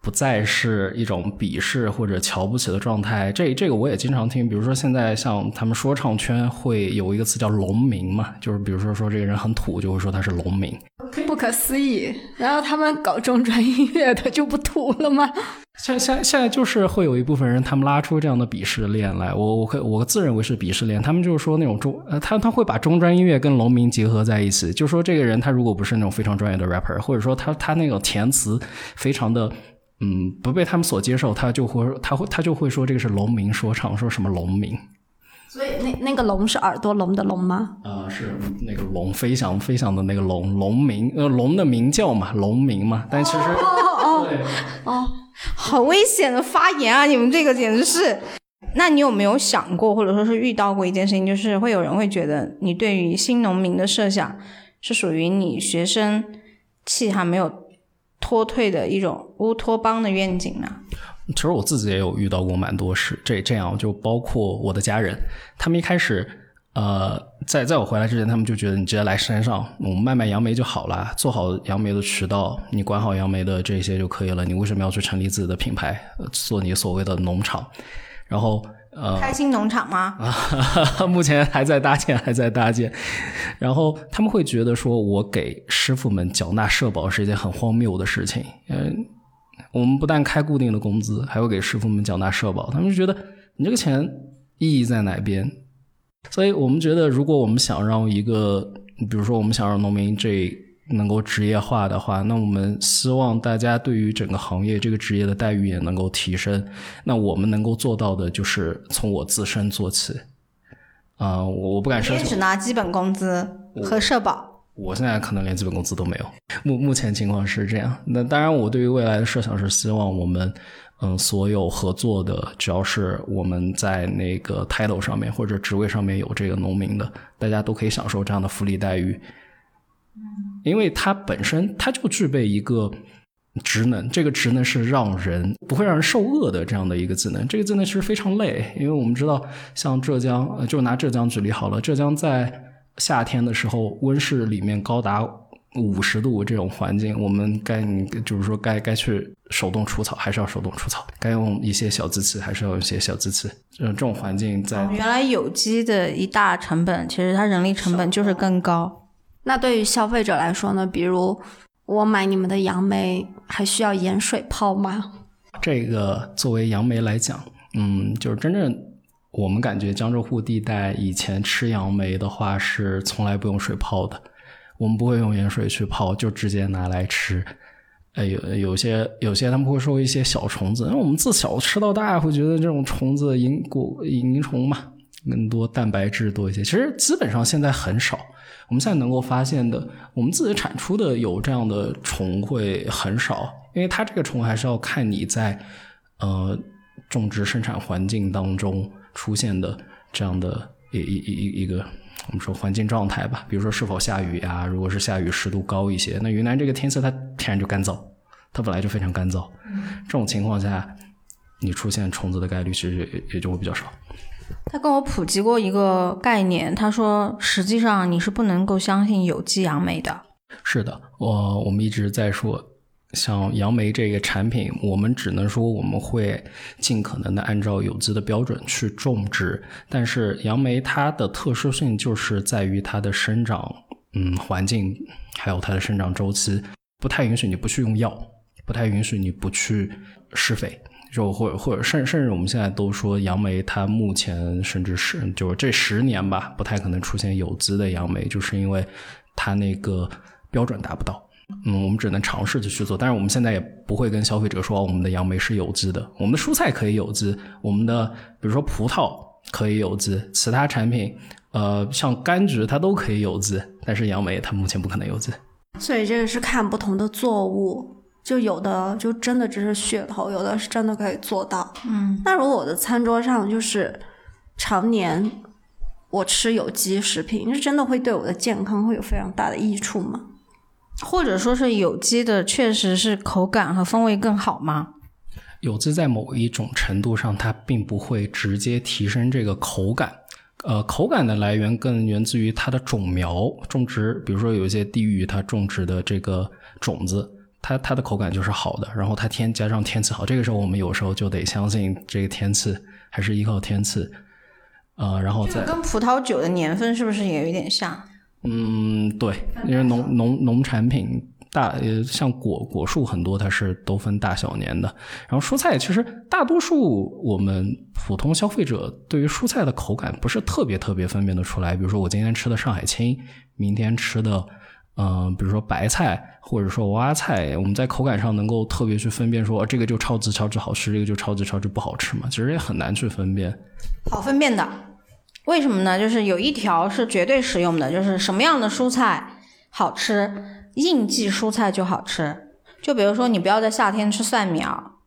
不再是一种鄙视或者瞧不起的状态，这这个我也经常听。比如说现在像他们说唱圈会有一个词叫“农民”嘛，就是比如说说这个人很土，就会说他是农民，不可思议。然后他们搞中专音乐的就不土了吗？现现现在就是会有一部分人，他们拉出这样的鄙视链来。我我可我自认为是鄙视链，他们就是说那种中呃，他他会把中专音乐跟农民结合在一起，就说这个人他如果不是那种非常专业的 rapper，或者说他他那种填词非常的。嗯，不被他们所接受，他就会，他会，他就会说这个是农民说唱，说什么农民。所以那那个龙是耳朵龙的龙吗？啊，是那个龙飞翔飞翔的那个龙，龙鸣，呃，龙的鸣叫嘛，龙鸣嘛。但其实，哦哦，哦，好危险的发言啊！你们这个简直是。那你有没有想过，或者说是遇到过一件事情，就是会有人会觉得你对于新农民的设想是属于你学生气还没有。脱退的一种乌托邦的愿景呢？其实我自己也有遇到过蛮多事，这这样就包括我的家人，他们一开始呃，在在我回来之前，他们就觉得你直接来山上，我们卖卖杨梅就好了，做好杨梅的渠道，你管好杨梅的这些就可以了。你为什么要去成立自己的品牌，做你所谓的农场？然后呃，开心农场吗？啊，目前还在搭建，还在搭建。然后他们会觉得说，我给师傅们缴纳社保是一件很荒谬的事情。嗯，我们不但开固定的工资，还会给师傅们缴纳社保，他们就觉得你这个钱意义在哪边？所以我们觉得，如果我们想让一个，比如说我们想让农民这能够职业化的话，那我们希望大家对于整个行业这个职业的待遇也能够提升。那我们能够做到的就是从我自身做起。啊，我我不敢奢求只拿基本工资和社保。我现在可能连基本工资都没有。目目前情况是这样。那当然，我对于未来的设想是希望我们。嗯，所有合作的，只要是我们在那个 title 上面或者职位上面有这个农民的，大家都可以享受这样的福利待遇。嗯，因为它本身它就具备一个职能，这个职能是让人不会让人受饿的这样的一个技能。这个技能其实非常累，因为我们知道，像浙江，就拿浙江举例好了，浙江在夏天的时候，温室里面高达。五十度这种环境，我们该就是说该该去手动除草，还是要手动除草；该用一些小机器，还是要用一些小机器。嗯，这种环境在原来有机的一大成本，其实它人力成本就是更高。那对于消费者来说呢？比如我买你们的杨梅，还需要盐水泡吗？这个作为杨梅来讲，嗯，就是真正我们感觉江浙沪地带以前吃杨梅的话，是从来不用水泡的。我们不会用盐水去泡，就直接拿来吃。呃，有有些有些他们会说一些小虫子，因为我们自小吃到大，会觉得这种虫子萤果萤虫嘛，更多蛋白质多一些。其实基本上现在很少，我们现在能够发现的，我们自己产出的有这样的虫会很少，因为它这个虫还是要看你在呃种植生产环境当中出现的这样的一一一一个。我们说环境状态吧，比如说是否下雨呀？如果是下雨，湿度高一些，那云南这个天色它天然就干燥，它本来就非常干燥。这种情况下，你出现虫子的概率其实也也就会比较少。他跟我普及过一个概念，他说实际上你是不能够相信有机杨梅的。是的，我我们一直在说。像杨梅这个产品，我们只能说我们会尽可能的按照有机的标准去种植。但是杨梅它的特殊性就是在于它的生长，嗯，环境还有它的生长周期，不太允许你不去用药，不太允许你不去施肥，就或者或者甚甚至我们现在都说杨梅它目前甚至是就是这十年吧，不太可能出现有机的杨梅，就是因为它那个标准达不到。嗯，我们只能尝试着去做，但是我们现在也不会跟消费者说我们的杨梅是有机的，我们的蔬菜可以有机，我们的比如说葡萄可以有机，其他产品，呃，像柑橘它都可以有机，但是杨梅它目前不可能有机。所以这个是看不同的作物，就有的就真的只是噱头，有的是真的可以做到。嗯，那如果我的餐桌上就是常年我吃有机食品，是真的会对我的健康会有非常大的益处吗？或者说是有机的，确实是口感和风味更好吗？有机在某一种程度上，它并不会直接提升这个口感。呃，口感的来源更源自于它的种苗种植，比如说有一些地域它种植的这个种子，它它的口感就是好的。然后它天加上天气好，这个时候我们有时候就得相信这个天气，还是依靠天气。呃，然后再跟葡萄酒的年份是不是也有点像？嗯，对，因为农农农产品大，呃，像果果树很多，它是都分大小年的。然后蔬菜其实大多数我们普通消费者对于蔬菜的口感不是特别特别分辨得出来。比如说我今天吃的上海青，明天吃的，嗯，比如说白菜或者说娃娃菜，我们在口感上能够特别去分辨说这个就超级超级好吃，这个就超级超级不好吃嘛？其实也很难去分辨。好分辨的。为什么呢？就是有一条是绝对实用的，就是什么样的蔬菜好吃，应季蔬菜就好吃。就比如说，你不要在夏天吃蒜苗，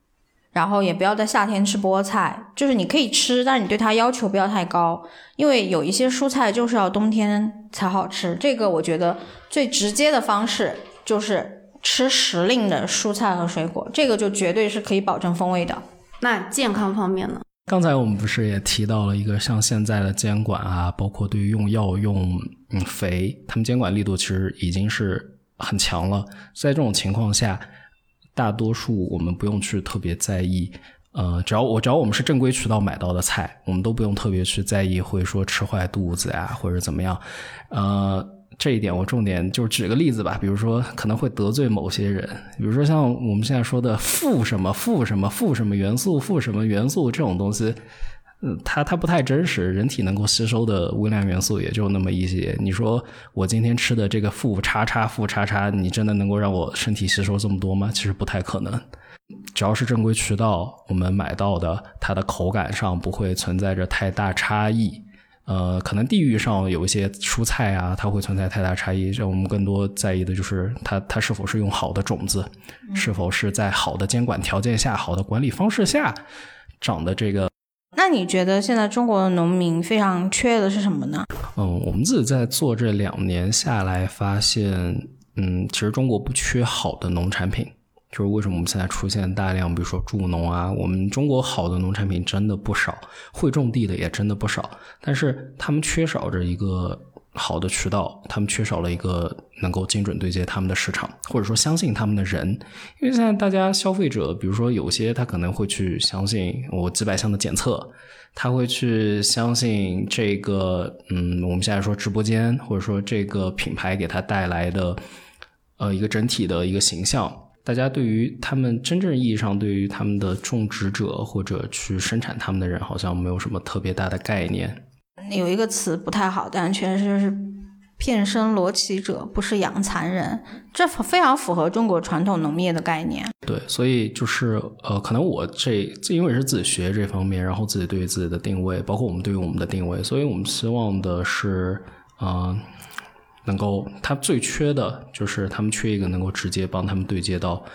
然后也不要在夏天吃菠菜，就是你可以吃，但是你对它要求不要太高，因为有一些蔬菜就是要冬天才好吃。这个我觉得最直接的方式就是吃时令的蔬菜和水果，这个就绝对是可以保证风味的。那健康方面呢？刚才我们不是也提到了一个像现在的监管啊，包括对于用药用嗯肥，他们监管力度其实已经是很强了。在这种情况下，大多数我们不用去特别在意，呃，只要我只要我们是正规渠道买到的菜，我们都不用特别去在意会说吃坏肚子呀或者怎么样，呃。这一点我重点就是举个例子吧，比如说可能会得罪某些人，比如说像我们现在说的富什么富什么富什么元素富什么元素这种东西，嗯，它它不太真实，人体能够吸收的微量元素也就那么一些。你说我今天吃的这个负叉叉负叉叉，你真的能够让我身体吸收这么多吗？其实不太可能。只要是正规渠道我们买到的，它的口感上不会存在着太大差异。呃，可能地域上有一些蔬菜啊，它会存在太大差异。让我们更多在意的就是它它是否是用好的种子，是否是在好的监管条件下、好的管理方式下长的这个。那你觉得现在中国的农民非常缺的是什么呢？嗯，我们自己在做这两年下来发现，嗯，其实中国不缺好的农产品。就是为什么我们现在出现大量，比如说助农啊，我们中国好的农产品真的不少，会种地的也真的不少，但是他们缺少着一个好的渠道，他们缺少了一个能够精准对接他们的市场，或者说相信他们的人。因为现在大家消费者，比如说有些他可能会去相信我几百项的检测，他会去相信这个，嗯，我们现在说直播间，或者说这个品牌给他带来的，呃，一个整体的一个形象。大家对于他们真正意义上对于他们的种植者或者去生产他们的人，好像没有什么特别大的概念。有一个词不太好，但确实是片身罗绮者，不是养蚕人，这非常符合中国传统农业的概念。对，所以就是呃，可能我这因为是自己学这方面，然后自己对于自己的定位，包括我们对于我们的定位，所以我们希望的是啊。能够，他最缺的就是他们缺一个能够直接帮他们对接到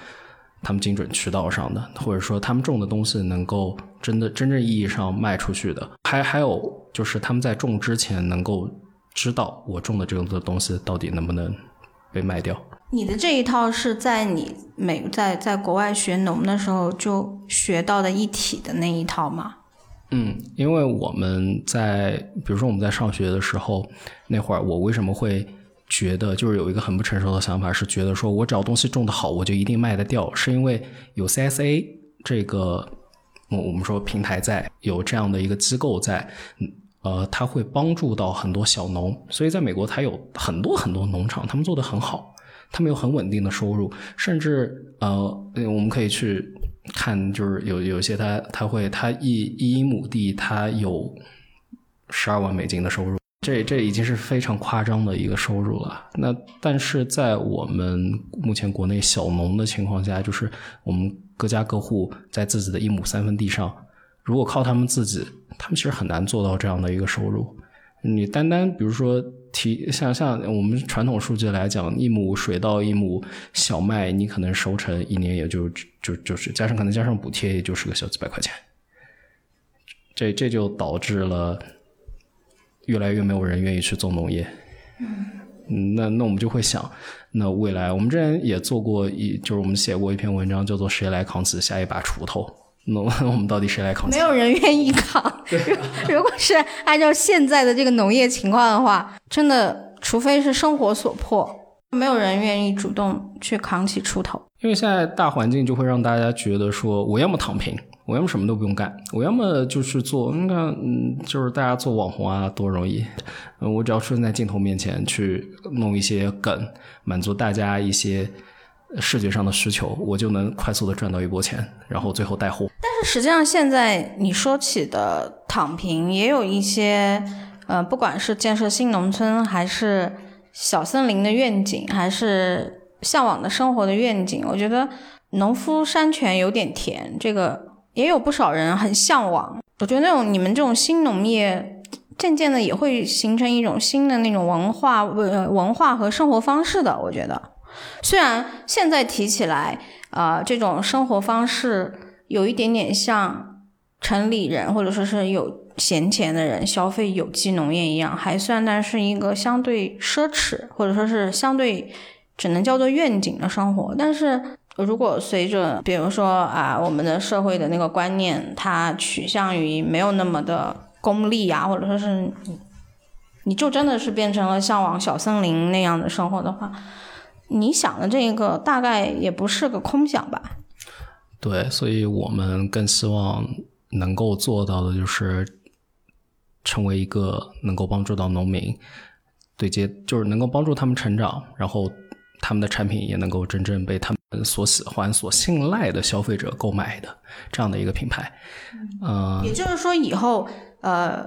他们精准渠道上的，或者说他们种的东西能够真的真正意义上卖出去的。还还有就是他们在种之前能够知道我种的这个东西到底能不能被卖掉。你的这一套是在你美在在国外学农的时候就学到的一体的那一套吗？嗯，因为我们在比如说我们在上学的时候那会儿，我为什么会？觉得就是有一个很不成熟的想法，是觉得说我只要东西种的好，我就一定卖得掉，是因为有 CSA 这个我我们说平台在，有这样的一个机构在，呃，它会帮助到很多小农，所以在美国它有很多很多农场，他们做的很好，他们有很稳定的收入，甚至呃，我们可以去看，就是有有些他他会他一一亩地他有十二万美金的收入。这这已经是非常夸张的一个收入了。那但是在我们目前国内小农的情况下，就是我们各家各户在自己的一亩三分地上，如果靠他们自己，他们其实很难做到这样的一个收入。你单单比如说提像像我们传统数据来讲，一亩水稻、一亩小麦，你可能收成一年也就就就是加上可能加上补贴，也就是个小几百块钱。这这就导致了。越来越没有人愿意去做农业，嗯，那那我们就会想，那未来我们之前也做过一，就是我们写过一篇文章，叫做“谁来扛起下一把锄头”。那我 们到底谁来扛？没有人愿意扛。如果是按照现在的这个农业情况的话，真的，除非是生活所迫，没有人愿意主动去扛起锄头。因为现在大环境就会让大家觉得说，我要么躺平。我要么什么都不用干，我要么就是做，你看，嗯，就是大家做网红啊，多容易。我只要出现在镜头面前，去弄一些梗，满足大家一些视觉上的需求，我就能快速的赚到一波钱，然后最后带货。但是实际上，现在你说起的躺平，也有一些，呃，不管是建设新农村，还是小森林的愿景，还是向往的生活的愿景，我觉得农夫山泉有点甜，这个。也有不少人很向往，我觉得那种你们这种新农业，渐渐的也会形成一种新的那种文化文文化和生活方式的。我觉得，虽然现在提起来，啊，这种生活方式有一点点像城里人或者说是有闲钱的人消费有机农业一样，还算但是一个相对奢侈或者说是相对只能叫做愿景的生活，但是。如果随着比如说啊，我们的社会的那个观念，它取向于没有那么的功利啊，或者说是你你就真的是变成了向往小森林那样的生活的话，你想的这个大概也不是个空想吧？对，所以我们更希望能够做到的就是成为一个能够帮助到农民对接，就是能够帮助他们成长，然后他们的产品也能够真正被他们所喜欢、所信赖的消费者购买的这样的一个品牌。嗯、也就是说，以后呃，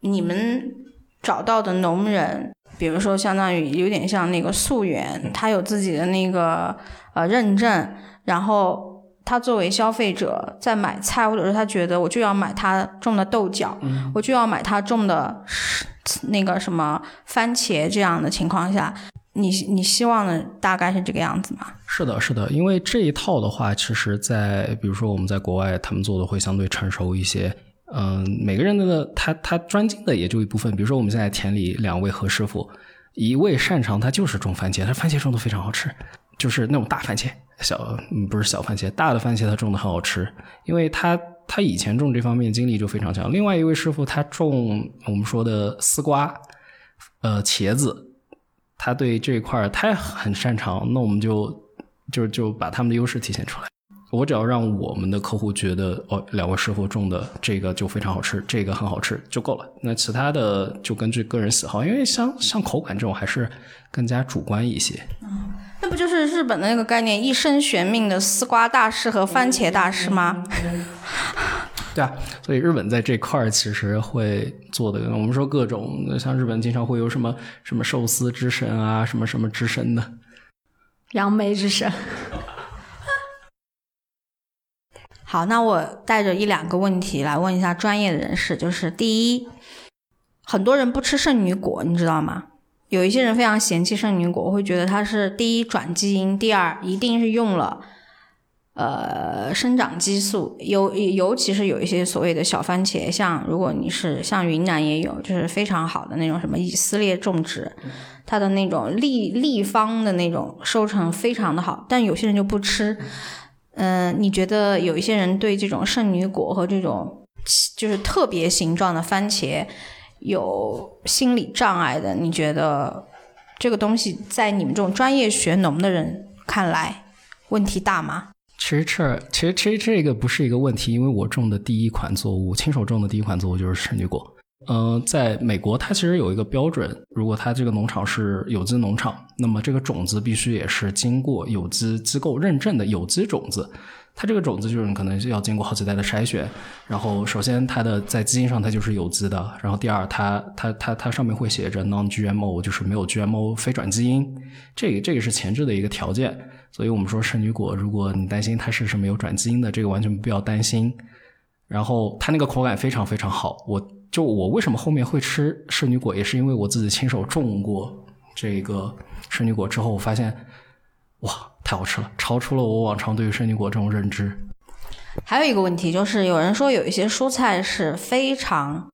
你们找到的农人，比如说相当于有点像那个溯源，他有自己的那个呃认证，然后他作为消费者在买菜，或者是他觉得我就要买他种的豆角，我就要买他种的是那个什么番茄这样的情况下，你你希望的大概是这个样子吗？是的，是的，因为这一套的话，其实在比如说我们在国外，他们做的会相对成熟一些。嗯，每个人的他他专精的也就一部分。比如说我们现在田里两位何师傅，一位擅长他就是种番茄，他番茄种的非常好吃，就是那种大番茄，小不是小番茄，大的番茄他种的很好吃，因为他他以前种这方面经历就非常强。另外一位师傅他种我们说的丝瓜，呃茄子，他对这一块儿他也很擅长，那我们就就就把他们的优势体现出来。我只要让我们的客户觉得哦，两位师傅种的这个就非常好吃，这个很好吃就够了。那其他的就根据个人喜好，因为像像口感这种还是更加主观一些。那不就是日本的那个概念，一生悬命的丝瓜大师和番茄大师吗？对啊，所以日本在这块儿其实会做的，我们说各种像日本经常会有什么什么寿司之神啊，什么什么之神的。杨梅之神。好，那我带着一两个问题来问一下专业的人士，就是第一，很多人不吃圣女果，你知道吗？有一些人非常嫌弃圣女果，会觉得它是第一转基因，第二一定是用了呃生长激素，尤尤其是有一些所谓的小番茄，像如果你是像云南也有，就是非常好的那种什么以色列种植，它的那种立立方的那种收成非常的好，但有些人就不吃。嗯，你觉得有一些人对这种圣女果和这种就是特别形状的番茄有心理障碍的？你觉得这个东西在你们这种专业学农的人看来问题大吗？其实这其实其实这个不是一个问题，因为我种的第一款作物，亲手种的第一款作物就是圣女果。嗯、在美国，它其实有一个标准，如果它这个农场是有机农场，那么这个种子必须也是经过有机机构认证的有机种子。它这个种子就是可能要经过好几代的筛选，然后首先它的在基因上它就是有机的，然后第二它它它它上面会写着 non-GMO，就是没有 GMO 非转基因，这个这个是前置的一个条件。所以我们说圣女果，如果你担心它是是没有转基因的，这个完全不要担心。然后它那个口感非常非常好，我就我为什么后面会吃圣女果，也是因为我自己亲手种过这个圣女果之后，我发现哇太好吃了，超出了我往常对于圣女果这种认知。还有一个问题就是，有人说有一些蔬菜是非常，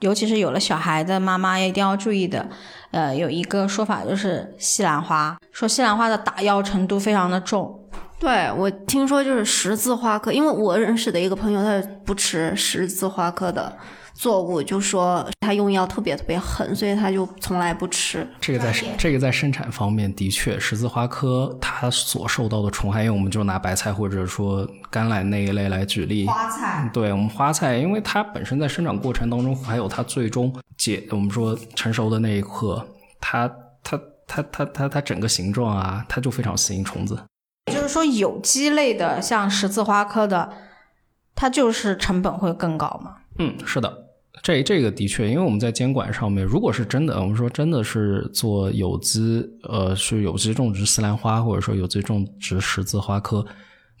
尤其是有了小孩的妈妈一定要注意的。呃，有一个说法就是西兰花，说西兰花的打药程度非常的重。对我听说就是十字花科，因为我认识的一个朋友，他不吃十字花科的作物，就说他用药特别特别狠，所以他就从来不吃。这个在这个在生产方面的确，十字花科它所受到的虫害，因为我们就拿白菜或者说甘蓝那一类来举例，花菜，对我们花菜，因为它本身在生长过程当中，还有它最终结，我们说成熟的那一刻，它它它它它它整个形状啊，它就非常吸引虫子。也就是说有机类的，像十字花科的，它就是成本会更高嘛。嗯，是的，这这个的确，因为我们在监管上面，如果是真的，我们说真的是做有机，呃，是有机种植西兰花，或者说有机种植十字花科，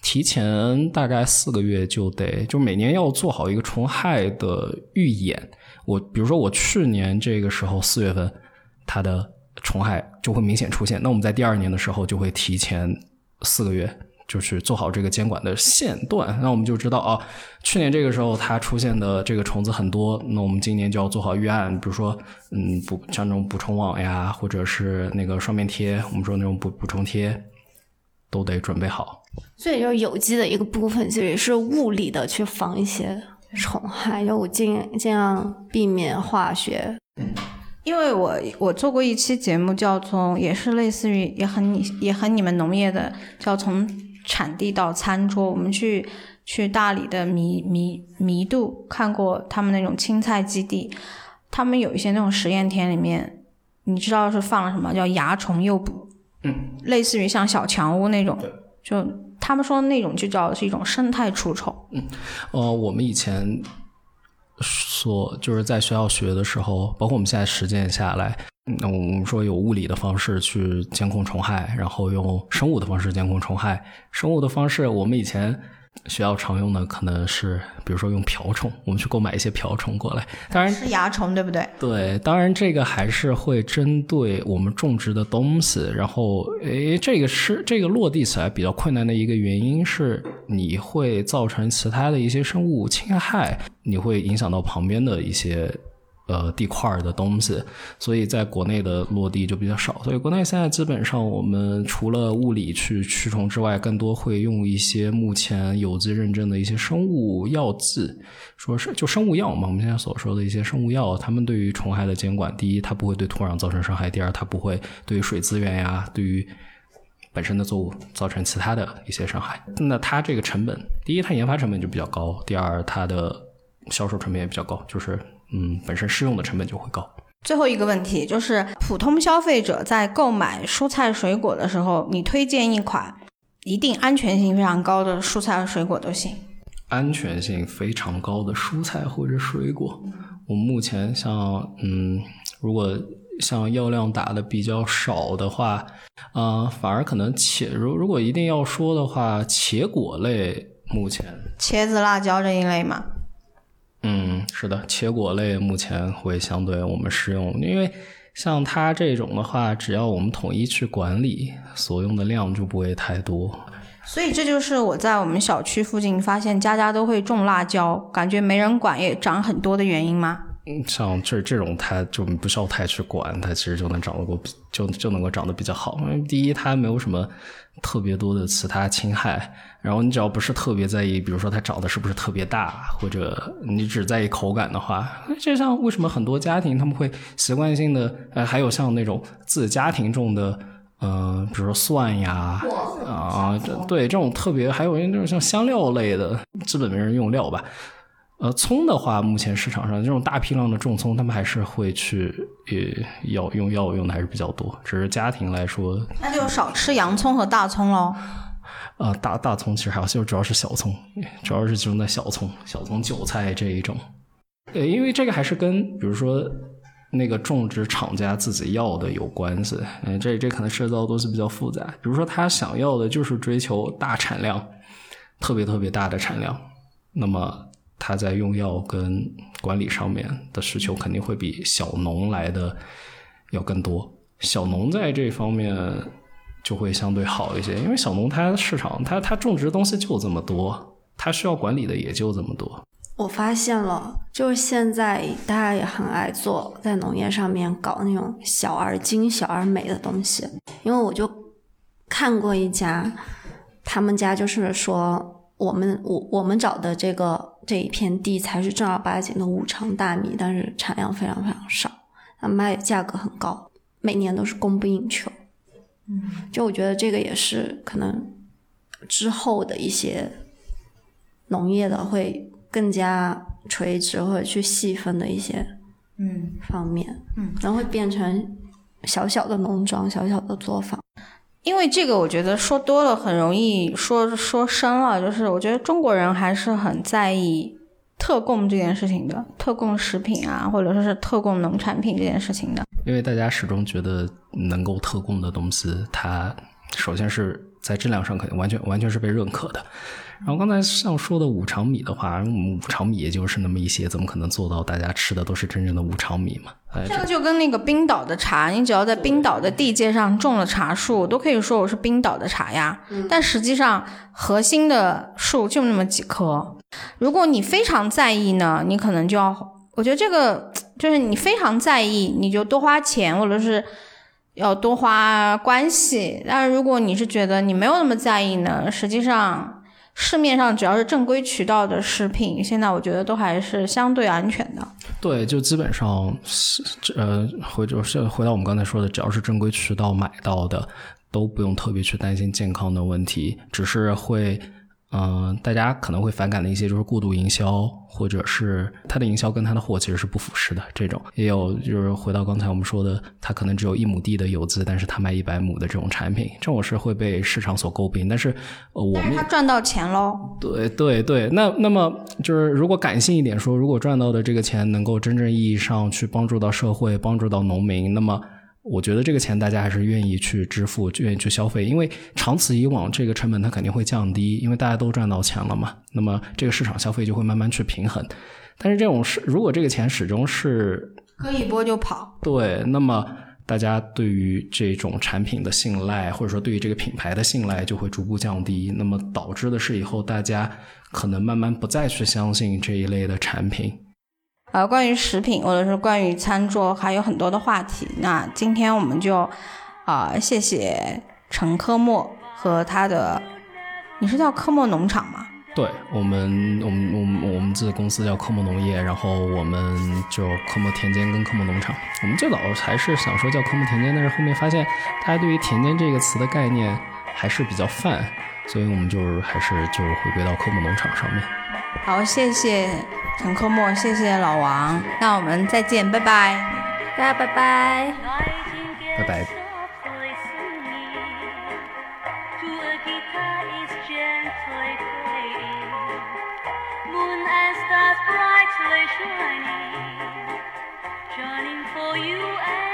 提前大概四个月就得，就每年要做好一个虫害的预演。我比如说我去年这个时候四月份，它的虫害就会明显出现，那我们在第二年的时候就会提前四个月。就是做好这个监管的线段，那我们就知道啊，去年这个时候它出现的这个虫子很多，那我们今年就要做好预案，比如说，嗯，补像那种补充网呀，或者是那个双面贴，我们说那种补补充贴，都得准备好。所以，就有机的一个部分，其实也是物理的去防一些虫害，就我尽尽量避免化学。因为我我做过一期节目，叫做也是类似于也很也很你们农业的，叫从产地到餐桌。我们去去大理的弥弥弥渡看过他们那种青菜基地，他们有一些那种实验田里面，你知道是放了什么叫蚜虫诱捕，嗯，类似于像小强屋那种，就他们说那种就叫是一种生态除虫。嗯，呃，我们以前。所就是在学校学的时候，包括我们现在实践下来，那我们说有物理的方式去监控虫害，然后用生物的方式监控虫害。生物的方式，我们以前。学校常用的可能是，比如说用瓢虫，我们去购买一些瓢虫过来。当然是蚜虫，对不对？对，当然这个还是会针对我们种植的东西。然后，诶，这个是这个落地起来比较困难的一个原因是，你会造成其他的一些生物侵害，你会影响到旁边的一些。呃，地块的东西，所以在国内的落地就比较少。所以国内现在基本上，我们除了物理去驱虫之外，更多会用一些目前有机认证的一些生物药剂，说是就生物药嘛。我们现在所说的一些生物药，他们对于虫害的监管，第一，它不会对土壤造成伤害；第二，它不会对于水资源呀，对于本身的作物造成其他的一些伤害。那它这个成本，第一，它研发成本就比较高；第二，它的销售成本也比较高，就是。嗯，本身试用的成本就会高。最后一个问题就是，普通消费者在购买蔬菜水果的时候，你推荐一款一定安全性非常高的蔬菜和水果都行。安全性非常高的蔬菜或者水果，我目前像嗯，如果像药量打的比较少的话，啊，反而可能茄如如果一定要说的话，茄果类目前茄子、辣椒这一类嘛。嗯，是的，茄果类目前会相对我们适用，因为像它这种的话，只要我们统一去管理，所用的量就不会太多。所以这就是我在我们小区附近发现家家都会种辣椒，感觉没人管也长很多的原因吗？像这这种它就不需要太去管，它其实就能长得够，就就能够长得比较好。因为第一，它没有什么。特别多的其他侵害，然后你只要不是特别在意，比如说它长得是不是特别大，或者你只在意口感的话，就像为什么很多家庭他们会习惯性的，呃，还有像那种自家庭种的，呃，比如说蒜呀，啊，对，这种特别，还有那种像香料类的，基本没人用料吧。呃，葱的话，目前市场上这种大批量的种葱，他们还是会去呃药用药用的还是比较多。只是家庭来说，那就少吃洋葱和大葱喽。呃，大大葱其实还好，就主要是小葱，主要是集中在小葱、小葱、韭菜这一种。呃，因为这个还是跟比如说那个种植厂家自己要的有关系。嗯，这这可能涉及到的东西比较复杂。比如说他想要的就是追求大产量，特别特别大的产量，那么。他在用药跟管理上面的需求肯定会比小农来的要更多。小农在这方面就会相对好一些，因为小农他市场他他种植东西就这么多，他需要管理的也就这么多。我发现了，就是现在大家也很爱做在农业上面搞那种小而精、小而美的东西。因为我就看过一家，他们家就是说，我们我我们找的这个。这一片地才是正儿八经的五常大米，但是产量非常非常少，它卖价格很高，每年都是供不应求。嗯，就我觉得这个也是可能之后的一些农业的会更加垂直或者去细分的一些嗯方面，嗯，然后会变成小小的农庄、小小的作坊。因为这个，我觉得说多了很容易说说深了。就是我觉得中国人还是很在意特供这件事情的，特供食品啊，或者说是特供农产品这件事情的。因为大家始终觉得能够特供的东西，它首先是在质量上肯定完全完全是被认可的。然后刚才像说的五常米的话，五常米也就是那么一些，怎么可能做到大家吃的都是真正的五常米嘛？这个就跟那个冰岛的茶，你只要在冰岛的地界上种了茶树，都可以说我是冰岛的茶呀。但实际上，核心的树就那么几棵。如果你非常在意呢，你可能就要，我觉得这个就是你非常在意，你就多花钱，或者是要多花关系。但是如果你是觉得你没有那么在意呢，实际上市面上只要是正规渠道的食品，现在我觉得都还是相对安全的。对，就基本上是呃，回就是回到我们刚才说的，只要是正规渠道买到的，都不用特别去担心健康的问题，只是会。嗯，大家可能会反感的一些就是过度营销，或者是它的营销跟它的货其实是不符实的。这种也有，就是回到刚才我们说的，它可能只有一亩地的游资，但是它卖一百亩的这种产品，这种是会被市场所诟病。但是呃，我们他赚到钱喽。对对对，那那么就是如果感性一点说，如果赚到的这个钱能够真正意义上去帮助到社会，帮助到农民，那么。我觉得这个钱大家还是愿意去支付，愿意去消费，因为长此以往，这个成本它肯定会降低，因为大家都赚到钱了嘛。那么这个市场消费就会慢慢去平衡。但是这种是，如果这个钱始终是可以拨就跑，对，那么大家对于这种产品的信赖，或者说对于这个品牌的信赖就会逐步降低。那么导致的是以后大家可能慢慢不再去相信这一类的产品。呃，关于食品或者是关于餐桌，还有很多的话题。那今天我们就，啊，谢谢陈科莫和他的，你是叫科莫农场吗？对我们，我们，我们，我们自己公司叫科莫农业，然后我们就科莫田间跟科莫农场。我们最早还是想说叫科莫田间，但是后面发现大家对于田间这个词的概念还是比较泛，所以我们就是还是就是回归到科莫农场上面。好，谢谢。陈科莫，谢谢老王，那我们再见，拜拜，大家拜拜，拜拜。shining, shining for you and